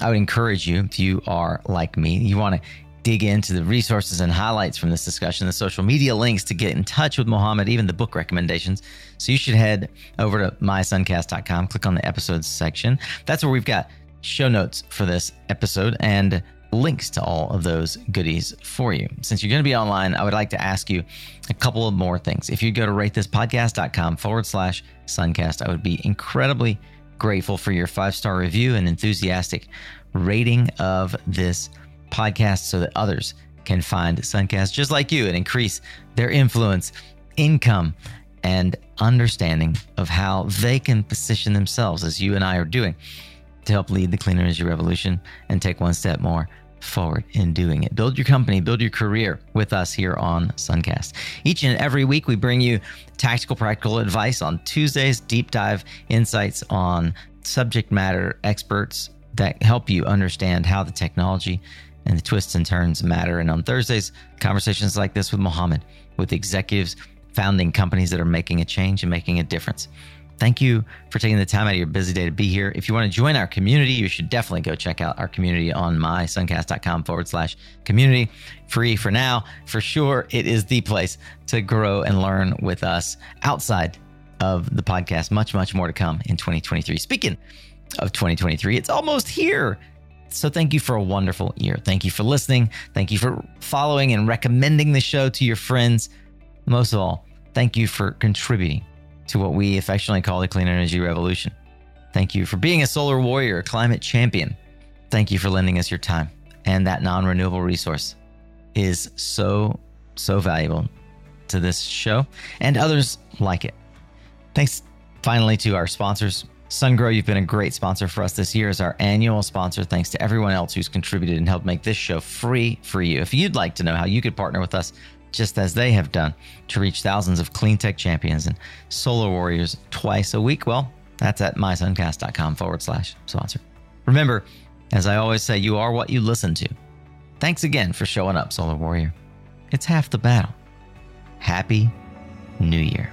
I would encourage you, if you are like me, you want to dig into the resources and highlights from this discussion, the social media links to get in touch with Mohammed, even the book recommendations. So you should head over to mysuncast.com, click on the episodes section. That's where we've got show notes for this episode and links to all of those goodies for you. Since you're going to be online, I would like to ask you a couple of more things. If you go to ratethispodcast.com forward slash suncast, I would be incredibly grateful for your five star review and enthusiastic rating of this podcast so that others can find Suncast just like you and increase their influence, income, and understanding of how they can position themselves as you and I are doing to help lead the clean energy revolution and take one step more forward in doing it. Build your company, build your career with us here on Suncast. Each and every week, we bring you tactical, practical advice on Tuesdays, deep dive insights on subject matter experts that help you understand how the technology and the twists and turns matter. And on Thursdays, conversations like this with Mohammed, with executives founding companies that are making a change and making a difference. Thank you for taking the time out of your busy day to be here. If you want to join our community, you should definitely go check out our community on mysuncast.com forward slash community. Free for now. For sure, it is the place to grow and learn with us outside of the podcast. Much, much more to come in 2023. Speaking of 2023, it's almost here. So thank you for a wonderful year. Thank you for listening. Thank you for following and recommending the show to your friends. Most of all, thank you for contributing to what we affectionately call the clean energy revolution. Thank you for being a solar warrior, a climate champion. Thank you for lending us your time. And that non renewable resource is so, so valuable to this show and others like it. Thanks finally to our sponsors. SunGrow, you've been a great sponsor for us this year as our annual sponsor. Thanks to everyone else who's contributed and helped make this show free for you. If you'd like to know how you could partner with us, just as they have done, to reach thousands of clean tech champions and solar warriors twice a week, well, that's at mysuncast.com forward slash sponsor. Remember, as I always say, you are what you listen to. Thanks again for showing up, Solar Warrior. It's half the battle. Happy New Year.